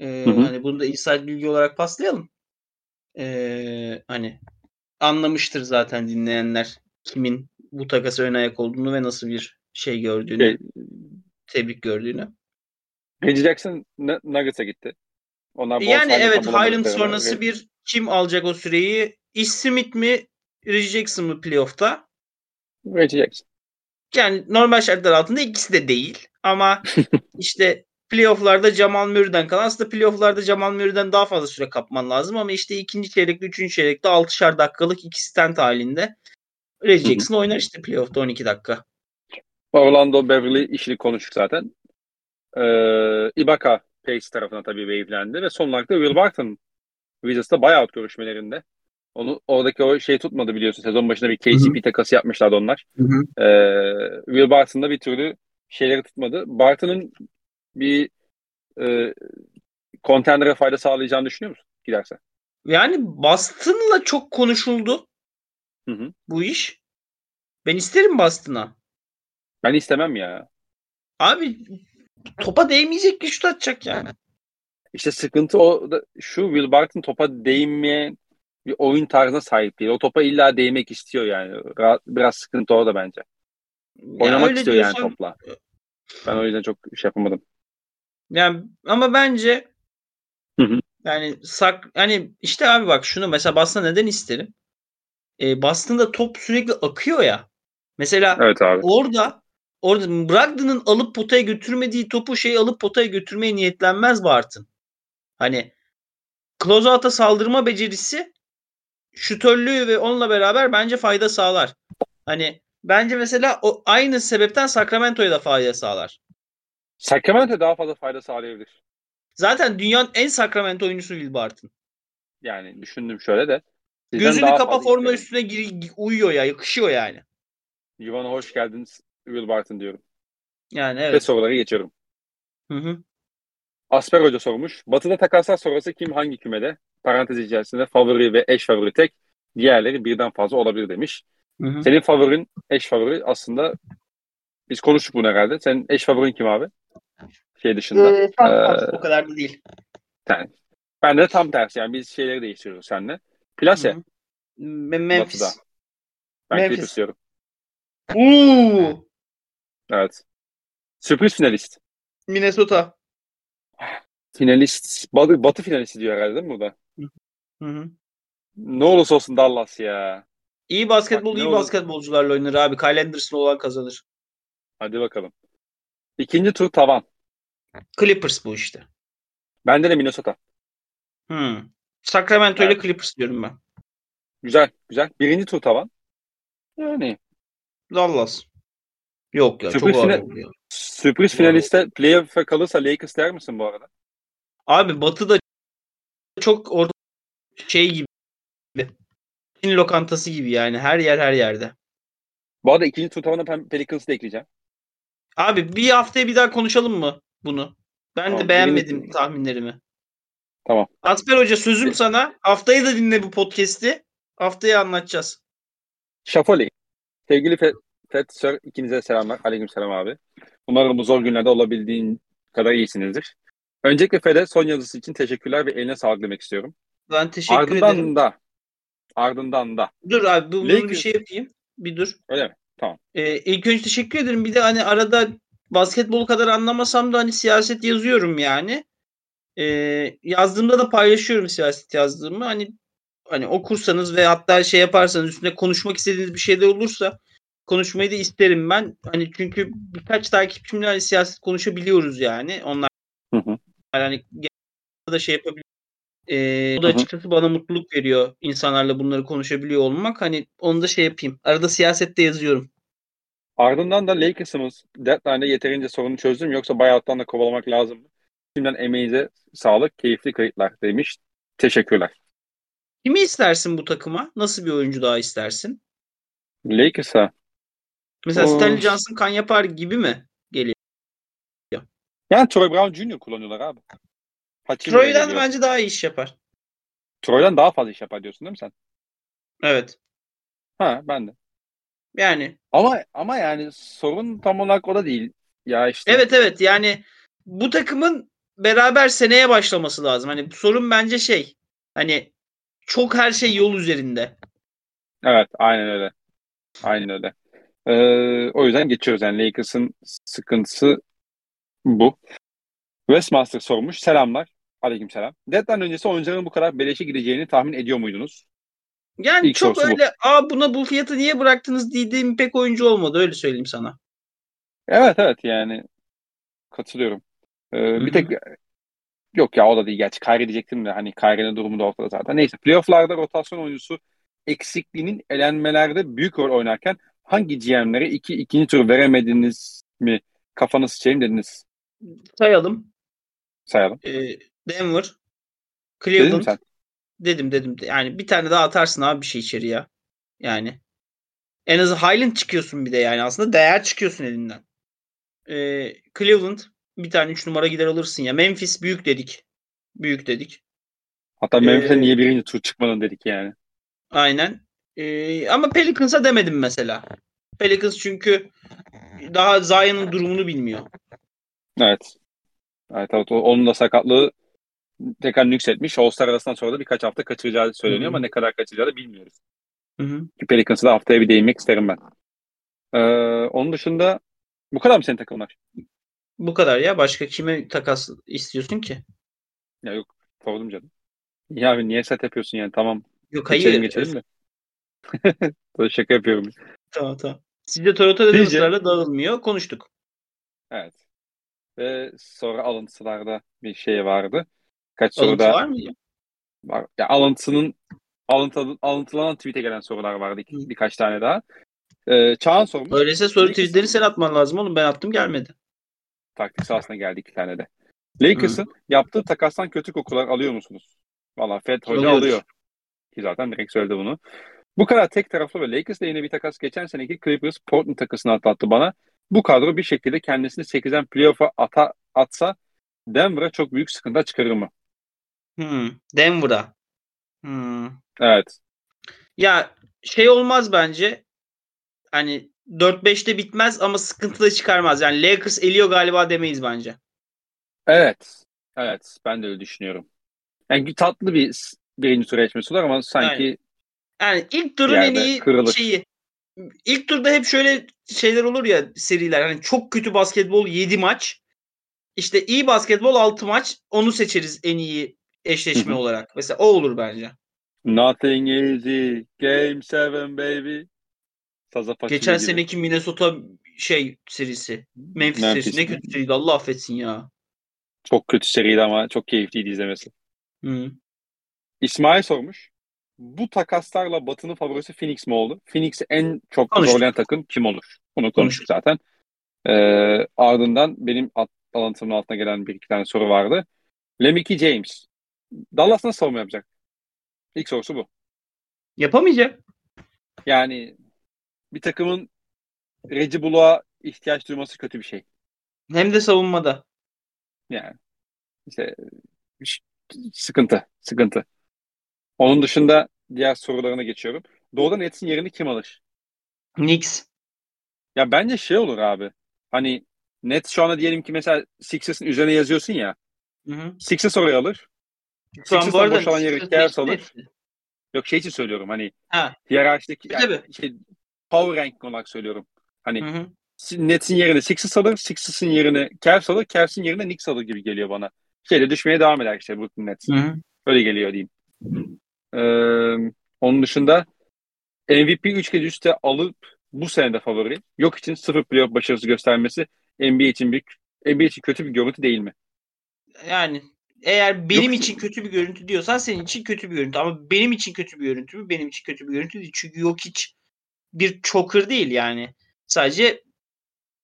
Hı. hani bunu da inside bilgi olarak paslayalım. Ee, hani anlamıştır zaten dinleyenler kimin bu takasa ön ayak olduğunu ve nasıl bir şey gördüğünü, Şey, tebrik gördüğünü. Reggie Jackson Nuggets'a gitti. Onlar bol Yani evet Highland sonrası bir kim alacak o süreyi? Ish Smith mi? Reggie Jackson mı playoff'ta? Reggie Jackson. Yani normal şartlar altında ikisi de değil. Ama [LAUGHS] işte playoff'larda Jamal Murray'den kalan aslında playoff'larda Jamal Murray'den daha fazla süre kapman lazım ama işte ikinci çeyrekte, üçüncü çeyrekte 6'şar dakikalık iki stand halinde Reggie. Jackson oynar işte playoff'ta 12 dakika. Orlando Beverly işini konuştuk zaten. Ee, Ibaka Pace tarafına tabii wave'lendi ve son olarak da Will Barton Wizards'ta buyout görüşmelerinde. Onu oradaki o şey tutmadı biliyorsun. Sezon başında bir KCP takası yapmışlardı onlar. Ee, Will Barton'da bir türlü şeyleri tutmadı. Barton'ın bir e, contender'e fayda sağlayacağını düşünüyor musun giderse? Yani Boston'la çok konuşuldu Hı hı. bu iş. Ben isterim Boston'a. Ben istemem ya. Abi topa değmeyecek ki şut atacak yani. İşte sıkıntı o da şu Will Barton topa değmeyen bir oyun tarzına sahip değil. O topa illa değmek istiyor yani. Ra- Biraz sıkıntı orada bence. Ya Oynamak öyle istiyor yani diyorsan- topla. Ben o yüzden çok şey yapamadım. Yani ama bence Hı hı. yani sak hani işte abi bak şunu mesela Boston neden isterim? E, Boston'da top sürekli akıyor ya. Mesela Evet abi. orada orada Brogdon'ın alıp potaya götürmediği topu şey alıp potaya götürmeye niyetlenmez Barton. Hani closeout'a saldırma becerisi şutörlüğü ve onunla beraber bence fayda sağlar. Hani bence mesela o aynı sebepten Sacramento'ya da fayda sağlar. Sacramento daha fazla fayda sağlayabilir. Zaten dünyanın en Sacramento oyuncusu Will Barton. Yani düşündüm şöyle de. Gözünü kapa forma isterim. üstüne gir, uyuyor ya, yakışıyor yani. Yuvan'a hoş geldiniz Will Barton diyorum. Yani Ve evet. soruları geçiyorum. Hı hı. Asper Hoca sormuş. Batı'da takaslar sonrası kim hangi kümede? Parantez içerisinde favori ve eş favori tek. Diğerleri birden fazla olabilir demiş. Hı hı. Senin favorin, eş favori aslında biz konuştuk bunu herhalde. Senin eş favorin kim abi? Şey dışında. Ee, tam- tam Ee, o kadar da değil. Yani, ben de tam tersi yani biz şeyleri değiştiriyoruz seninle. Plase Hı hı. Me- Memphis. Batı'da. Ben Memphis. Clippers diyorum. Uuu. Evet. Sürpriz finalist. Minnesota. Finalist. Batı, batı finalisti diyor herhalde değil mi burada? Hı hı. Ne olursa olsun Dallas ya. İyi basketbol, Bak, iyi olur- basketbolcularla oynar abi. Kyle Anderson olan kazanır. Hadi bakalım. İkinci tur tavan. Clippers bu işte. Bende de Minnesota. Hı. Sacramento ile Evet. Clippers diyorum ben. Güzel, güzel. Birinci tur tavan. Yani Dallas. Yok ya Sürpriz çok ağır final- oldu ya. sürpriz finaliste playoff'a kalırsa Lakers der misin bu arada? Abi Batı'da çok orta şey gibi. Çin lokantası gibi yani. Her yer her yerde. Bu arada ikinci tur tavanına ben Pelicans'ı da ekleyeceğim. Abi bir haftaya bir daha konuşalım mı bunu? Ben Tamam, de beğenmedim benim- tahminlerimi. Tamam. Asper Hoca sözüm sana. Haftaya da dinle bu podcast'i. Haftaya anlatacağız. Şafoli. Sevgili Fe- Fed Sir ikinize selamlar. Aleyküm selam abi. Umarım bu zor günlerde olabildiğin kadar iyisinizdir. Öncelikle Fed'e son yazısı için teşekkürler ve eline sağlık demek istiyorum. Ben teşekkür ardından ederim. da ardından da Dur abi bu- bunu bir Lakers- şey yapayım. Bir dur. öyle mi? Tamam. Ee, ilk önce teşekkür ederim. Bir de hani arada basketbol kadar anlamasam da hani siyaset yazıyorum yani. Ee, yazdığımda da paylaşıyorum siyaset yazdığımı. Hani hani okursanız ve hatta şey yaparsanız üstüne konuşmak istediğiniz bir şey de olursa konuşmayı da isterim ben. Hani çünkü birkaç takipçimle hani siyaset konuşabiliyoruz yani. Onlar. Hani da şey yapabiliyor. Ee, o da açıkçası bana mutluluk veriyor. insanlarla bunları konuşabiliyor olmak. Hani onu da şey yapayım. Arada siyasette yazıyorum. Ardından da Lakers'ımız deadline'de yeterince sorunu çözdüm yoksa buyout'tan da kovalamak lazım mı? Şimdiden emeğinize sağlık, keyifli kayıtlar demiş. Teşekkürler. Kimi istersin bu takıma? Nasıl bir oyuncu daha istersin? Lakers'a Mesela. Stanley Johnson kan yapar gibi mi? Yani Troy Brown Jr. kullanıyorlar abi. Hachimura Troy'dan geliyor. bence daha iyi iş yapar. Troy'dan daha fazla iş yapar diyorsun değil mi sen? Evet. Ha ben de. Yani Ama ama yani sorun tam olarak o da değil. Ya işte evet evet yani bu takımın beraber seneye başlaması lazım. Hani sorun bence şey hani çok her şey yol üzerinde. Evet, aynen öyle. Aynen öyle. Ee, o yüzden geçiyoruz. Yani Lakers'ın sıkıntısı bu. Westmaster sormuş. Selamlar. Aleykümselam. Deadline öncesi oyuncuların bu kadar beleşe gideceğini tahmin ediyor muydunuz? Yani İlk çok sorusu bu. öyle aa buna bu fiyatı niye bıraktınız dediğim pek oyuncu olmadı öyle söyleyeyim sana. Evet evet yani katılıyorum. Ee, bir tek yok ya o da değil. Gerçi Kyrie diyecektim de hani Kyrie'nin durumu da ortada zaten. Neyse playoff'larda rotasyon oyuncusu eksikliğinin elenmelerde büyük rol oynarken hangi GM'lere iki ikinci tur veremediniz mi kafanı sıçayım dediniz Sayalım. sayalım. Ee, Denver, Cleveland, sen? Dedim dedim. Yani bir tane daha atarsın abi bir şey içeri ya. Yani. En azı Highland çıkıyorsun bir de yani. Aslında değer çıkıyorsun elinden. Ee, Cleveland bir tane 3 numara gider alırsın ya. Memphis büyük dedik. Büyük dedik. Hatta Memphis'e Ee, niye birinci tur çıkmadın dedik yani. Aynen. Ee, ama Pelicans'a demedim mesela. Pelicans çünkü daha Zion'ın durumunu bilmiyor. Evet. Evet, evet onun da sakatlığı tekrar nüksetmiş. All-Star arasından sonra da birkaç hafta kaçıracağı söyleniyor Hı hı. ama ne kadar kaçıracağı da bilmiyoruz. Hı hı. Ki Pelicans'a da haftaya bir değinmek isterim ben. Ee, onun dışında bu kadar mı senin takımlar? Bu kadar ya. Başka kime takas istiyorsun ki? Ya yok sordum canım. Ya abi niye set yapıyorsun yani tamam Yok geçelim hayır. geçelim de. [LAUGHS] Böyle şaka yapıyorum. Tamam tamam. Sizce? ısrarla dağılmıyor? Konuştuk. Evet. Ve sonra alıntılarda bir şey vardı. Kaç Alıntı soruda var mı? var. Ya alıntının alıntı, alıntılanan tweet'e gelen sorular vardı iki- Hı. birkaç tane daha. Ee, Çağan sormuş. Öyleyse soru tweetleri sen atman lazım oğlum. Ben attım gelmedi. Taktik sahasına geldi iki tane de. Lakers'ın yaptığı takastan kötü kokular alıyor musunuz? Valla Fed hoca Alıyoruz. alıyor. Ki zaten direkt söyledi bunu. Bu kadar tek taraflı ve Lakers'la yine bir takas geçen seneki Clippers Portland takasını atlattı bana. Bu kadro bir şekilde kendisini 8'den playoff'a ata, atsa Denver'a çok büyük sıkıntı çıkarır mı? Hmm. Denver'a. Hmm. Evet. Ya şey olmaz bence. Hani 4-5'te bitmez ama sıkıntı da çıkarmaz. Yani Lakers eliyor galiba demeyiz bence. Evet. Evet. Ben de öyle düşünüyorum. Yani tatlı bir birinci tura geçmesi olur ama sanki Yani ilk turun en iyi kırılır. şeyi. İlk turda hep şöyle şeyler olur ya seriler. Hani çok kötü basketbol 7 maç. İşte iyi basketbol 6 maç. Onu seçeriz en iyi eşleşme Hı hı. olarak. Mesela o olur bence. nothing easy. Game 7 baby. Saza Paçuli Geçen gibi. seneki Minnesota şey serisi. Memphis, Memphis. serisi. Ne kötü seriydi. Allah affetsin ya. Çok kötü seriydi ama çok keyifliydi izlemesi. Hı. İsmail sormuş. Bu takaslarla Batı'nın favorisi Phoenix mi oldu? Phoenix'i en çok Konuştuk. zorlayan takım kim olur? Bunu konuştuk zaten. Ee, ardından benim at, alıntımın altına gelen bir iki tane soru vardı. Lemiki James. Dallas nasıl savunma yapacak? İlk sorusu bu. Yapamayacak. Yani bir takımın Reggie Bullock'a ihtiyaç duyması kötü bir şey. Hem de savunmada. Yani işte sıkıntı, sıkıntı. Onun dışında diğer sorularına geçiyorum. Doğudan Nets'in yerini kim alır? Knicks. Ya bence şey olur abi. Hani Nets şu anda diyelim ki mesela Sixers'ın üzerine yazıyorsun ya. Hı hı. Sixers oraya alır. Sixers'tan arada boşalan yeri Cavs alır. Yok şey için söylüyorum hani Ha. hiyerarşideki yani şey, power ranking olarak söylüyorum. Hani Hı hı. Nets'in yerine Sixers alır, Sixers'ın yerine Cavs alır, Cavs'in yerine Knicks alır gibi geliyor bana. Şeyle düşmeye devam eder işte Brooklyn Nets. Hı hı. Öyle geliyor diyeyim. Ee, onun dışında MVP 3 kez üstte alıp bu sene de favori. Yok için sıfır playoff başarısı göstermesi NBA için bir NBA için kötü bir görüntü değil mi? Yani eğer benim Yok. için kötü bir görüntü diyorsan senin için kötü bir görüntü. Ama benim için kötü bir görüntü mü? Benim için kötü bir görüntü değil. Çünkü yok hiç bir choker değil yani. Sadece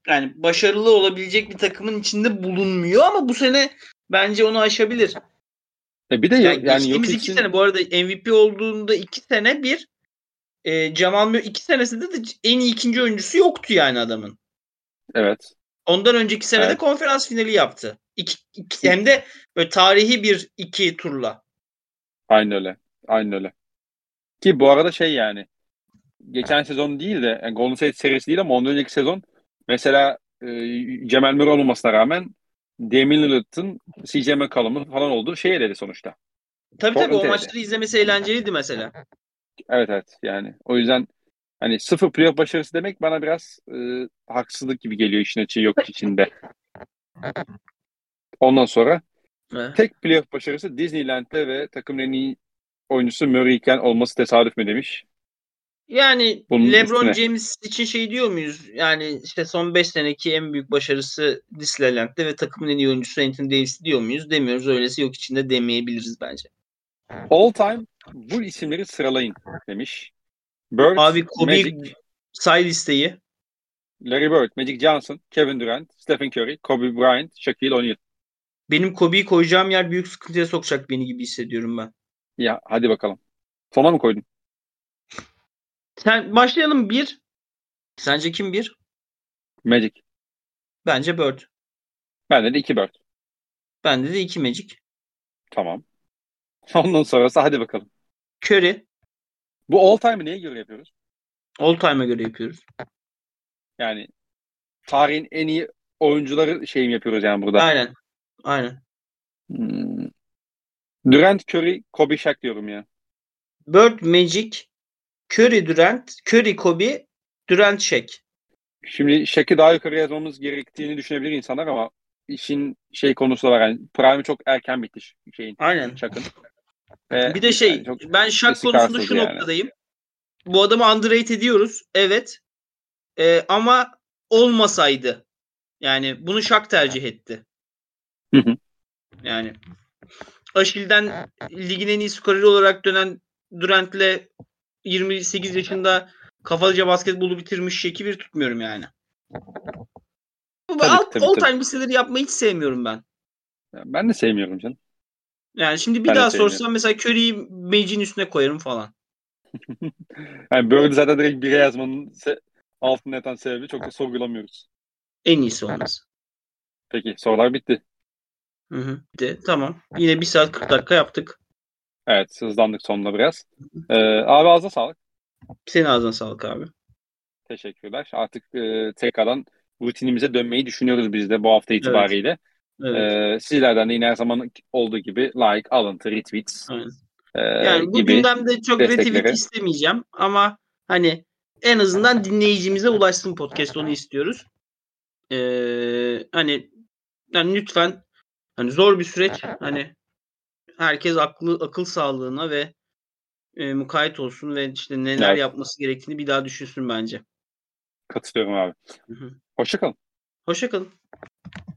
yani başarılı olabilecek bir takımın içinde bulunmuyor ama bu sene bence onu aşabilir. E bir de Yani, yani, geçtiğimiz iki için sene bu arada MVP olduğunda iki sene bir e, Jamal Murray iki senesinde de en iyi ikinci oyuncusu yoktu yani adamın. evet. Ondan önceki sene de Evet. konferans finali yaptı. İki, iki- hem de böyle tarihi bir iki turla. Aynen öyle. Aynen öyle. Ki bu arada şey yani geçen sezon değil de yani Golden State serisi değil ama ondan önceki sezon mesela e, Cemal Murray olmamasına rağmen Damian Lillard'ın CJ McCollum'un falan olduğu şey eledi sonuçta. Tabii tabii o Portland maçları izlemesi eğlenceliydi mesela. Evet evet yani o yüzden hani sıfır playoff başarısı demek bana biraz e, haksızlık gibi geliyor işin açığı yok içinde. Ondan sonra tek playoff başarısı Disneyland'de ve takımın en iyi oyuncusu Murray iken olması tesadüf mü demiş. Yani Bunun LeBron üstüne. James için şey diyor muyuz? Yani işte son 5 seneki en büyük başarısı Disneyland'de ve takımın en iyi oyuncusu Anthony Davis diyor muyuz? Demiyoruz. Öylesi yok içinde demeyebiliriz bence. All time bu isimleri sıralayın demiş. Bird, Abi Kobe Magic, say listeyi. Larry Bird, Magic Johnson, Kevin Durant, Stephen Curry, Kobe Bryant, Shaquille O'Neal. Benim Kobe'yi koyacağım yer büyük sıkıntıya sokacak beni gibi hissediyorum ben. Ya hadi bakalım. Sona mı koydun? Sen başlayalım bir. Sence kim bir? Magic. Bence Bird. Bende de iki Bird. Bende de iki Magic. Tamam. [LAUGHS] Ondan sonrası hadi bakalım. Curry. Bu all time'ı neye göre yapıyoruz? All time'a göre yapıyoruz. Yani tarihin en iyi oyuncuları şey mi yapıyoruz yani burada? Aynen. Aynen. Hmm. Durant, Curry, Kobe, Shaq diyorum ya. Bird, Magic, Curry, Durant, Curry, Kobe, Durant, Shaq. Şimdi Shaq'i daha yukarı yazmamız gerektiğini düşünebilir insanlar ama işin şey konusu var. Yani prime çok erken bitti şeyin, Aynen. Shaq'ın. Ve Bir de şey yani çok ben Shaq konusunda şu yani. noktadayım. Bu adamı underrate ediyoruz. Evet. Ee, ama olmasaydı. Yani bunu Shaq tercih etti. Hı hı. Yani Aşil'den ligin en iyi skoreri olarak dönen Durant'le 28 yaşında kafalıca basketbolu bitirmiş Shaq'i bir tutmuyorum yani. Bu Tabii, alt, tabii, all tabii. time listeleri yapmayı hiç sevmiyorum ben. Ben de sevmiyorum canım. Yani şimdi bir Ben daha sorsam mesela Curry'i Magic'in üstüne koyarım falan. [LAUGHS] Yani Bird'ü zaten direkt bire yazmanın se- altında yatan sebebi çok da sorgulamıyoruz. En iyisi olmaz. Peki sorular bitti. Hı hı. De, tamam. Yine 1 saat 40 dakika yaptık. Evet hızlandık sonunda biraz. Ee, abi ağzına sağlık. Senin ağzına sağlık abi. Teşekkürler. Artık e, tekrardan rutinimize dönmeyi düşünüyoruz biz de bu hafta itibariyle. Evet. Ee, sizlerden de yine her zaman olduğu gibi like, alıntı, retweets Aynen. e, Yani bu gibi gündemde çok retweet istemeyeceğim ama hani en azından dinleyicimize ulaşsın podcast onu istiyoruz. Ee, hani yani lütfen hani zor bir süreç hani herkes aklı akıl sağlığına ve e, mukayyet olsun ve işte neler Evet. yapması gerektiğini bir daha düşünsün bence. katılıyorum abi. Hoşçakalın. Hoşça kalın.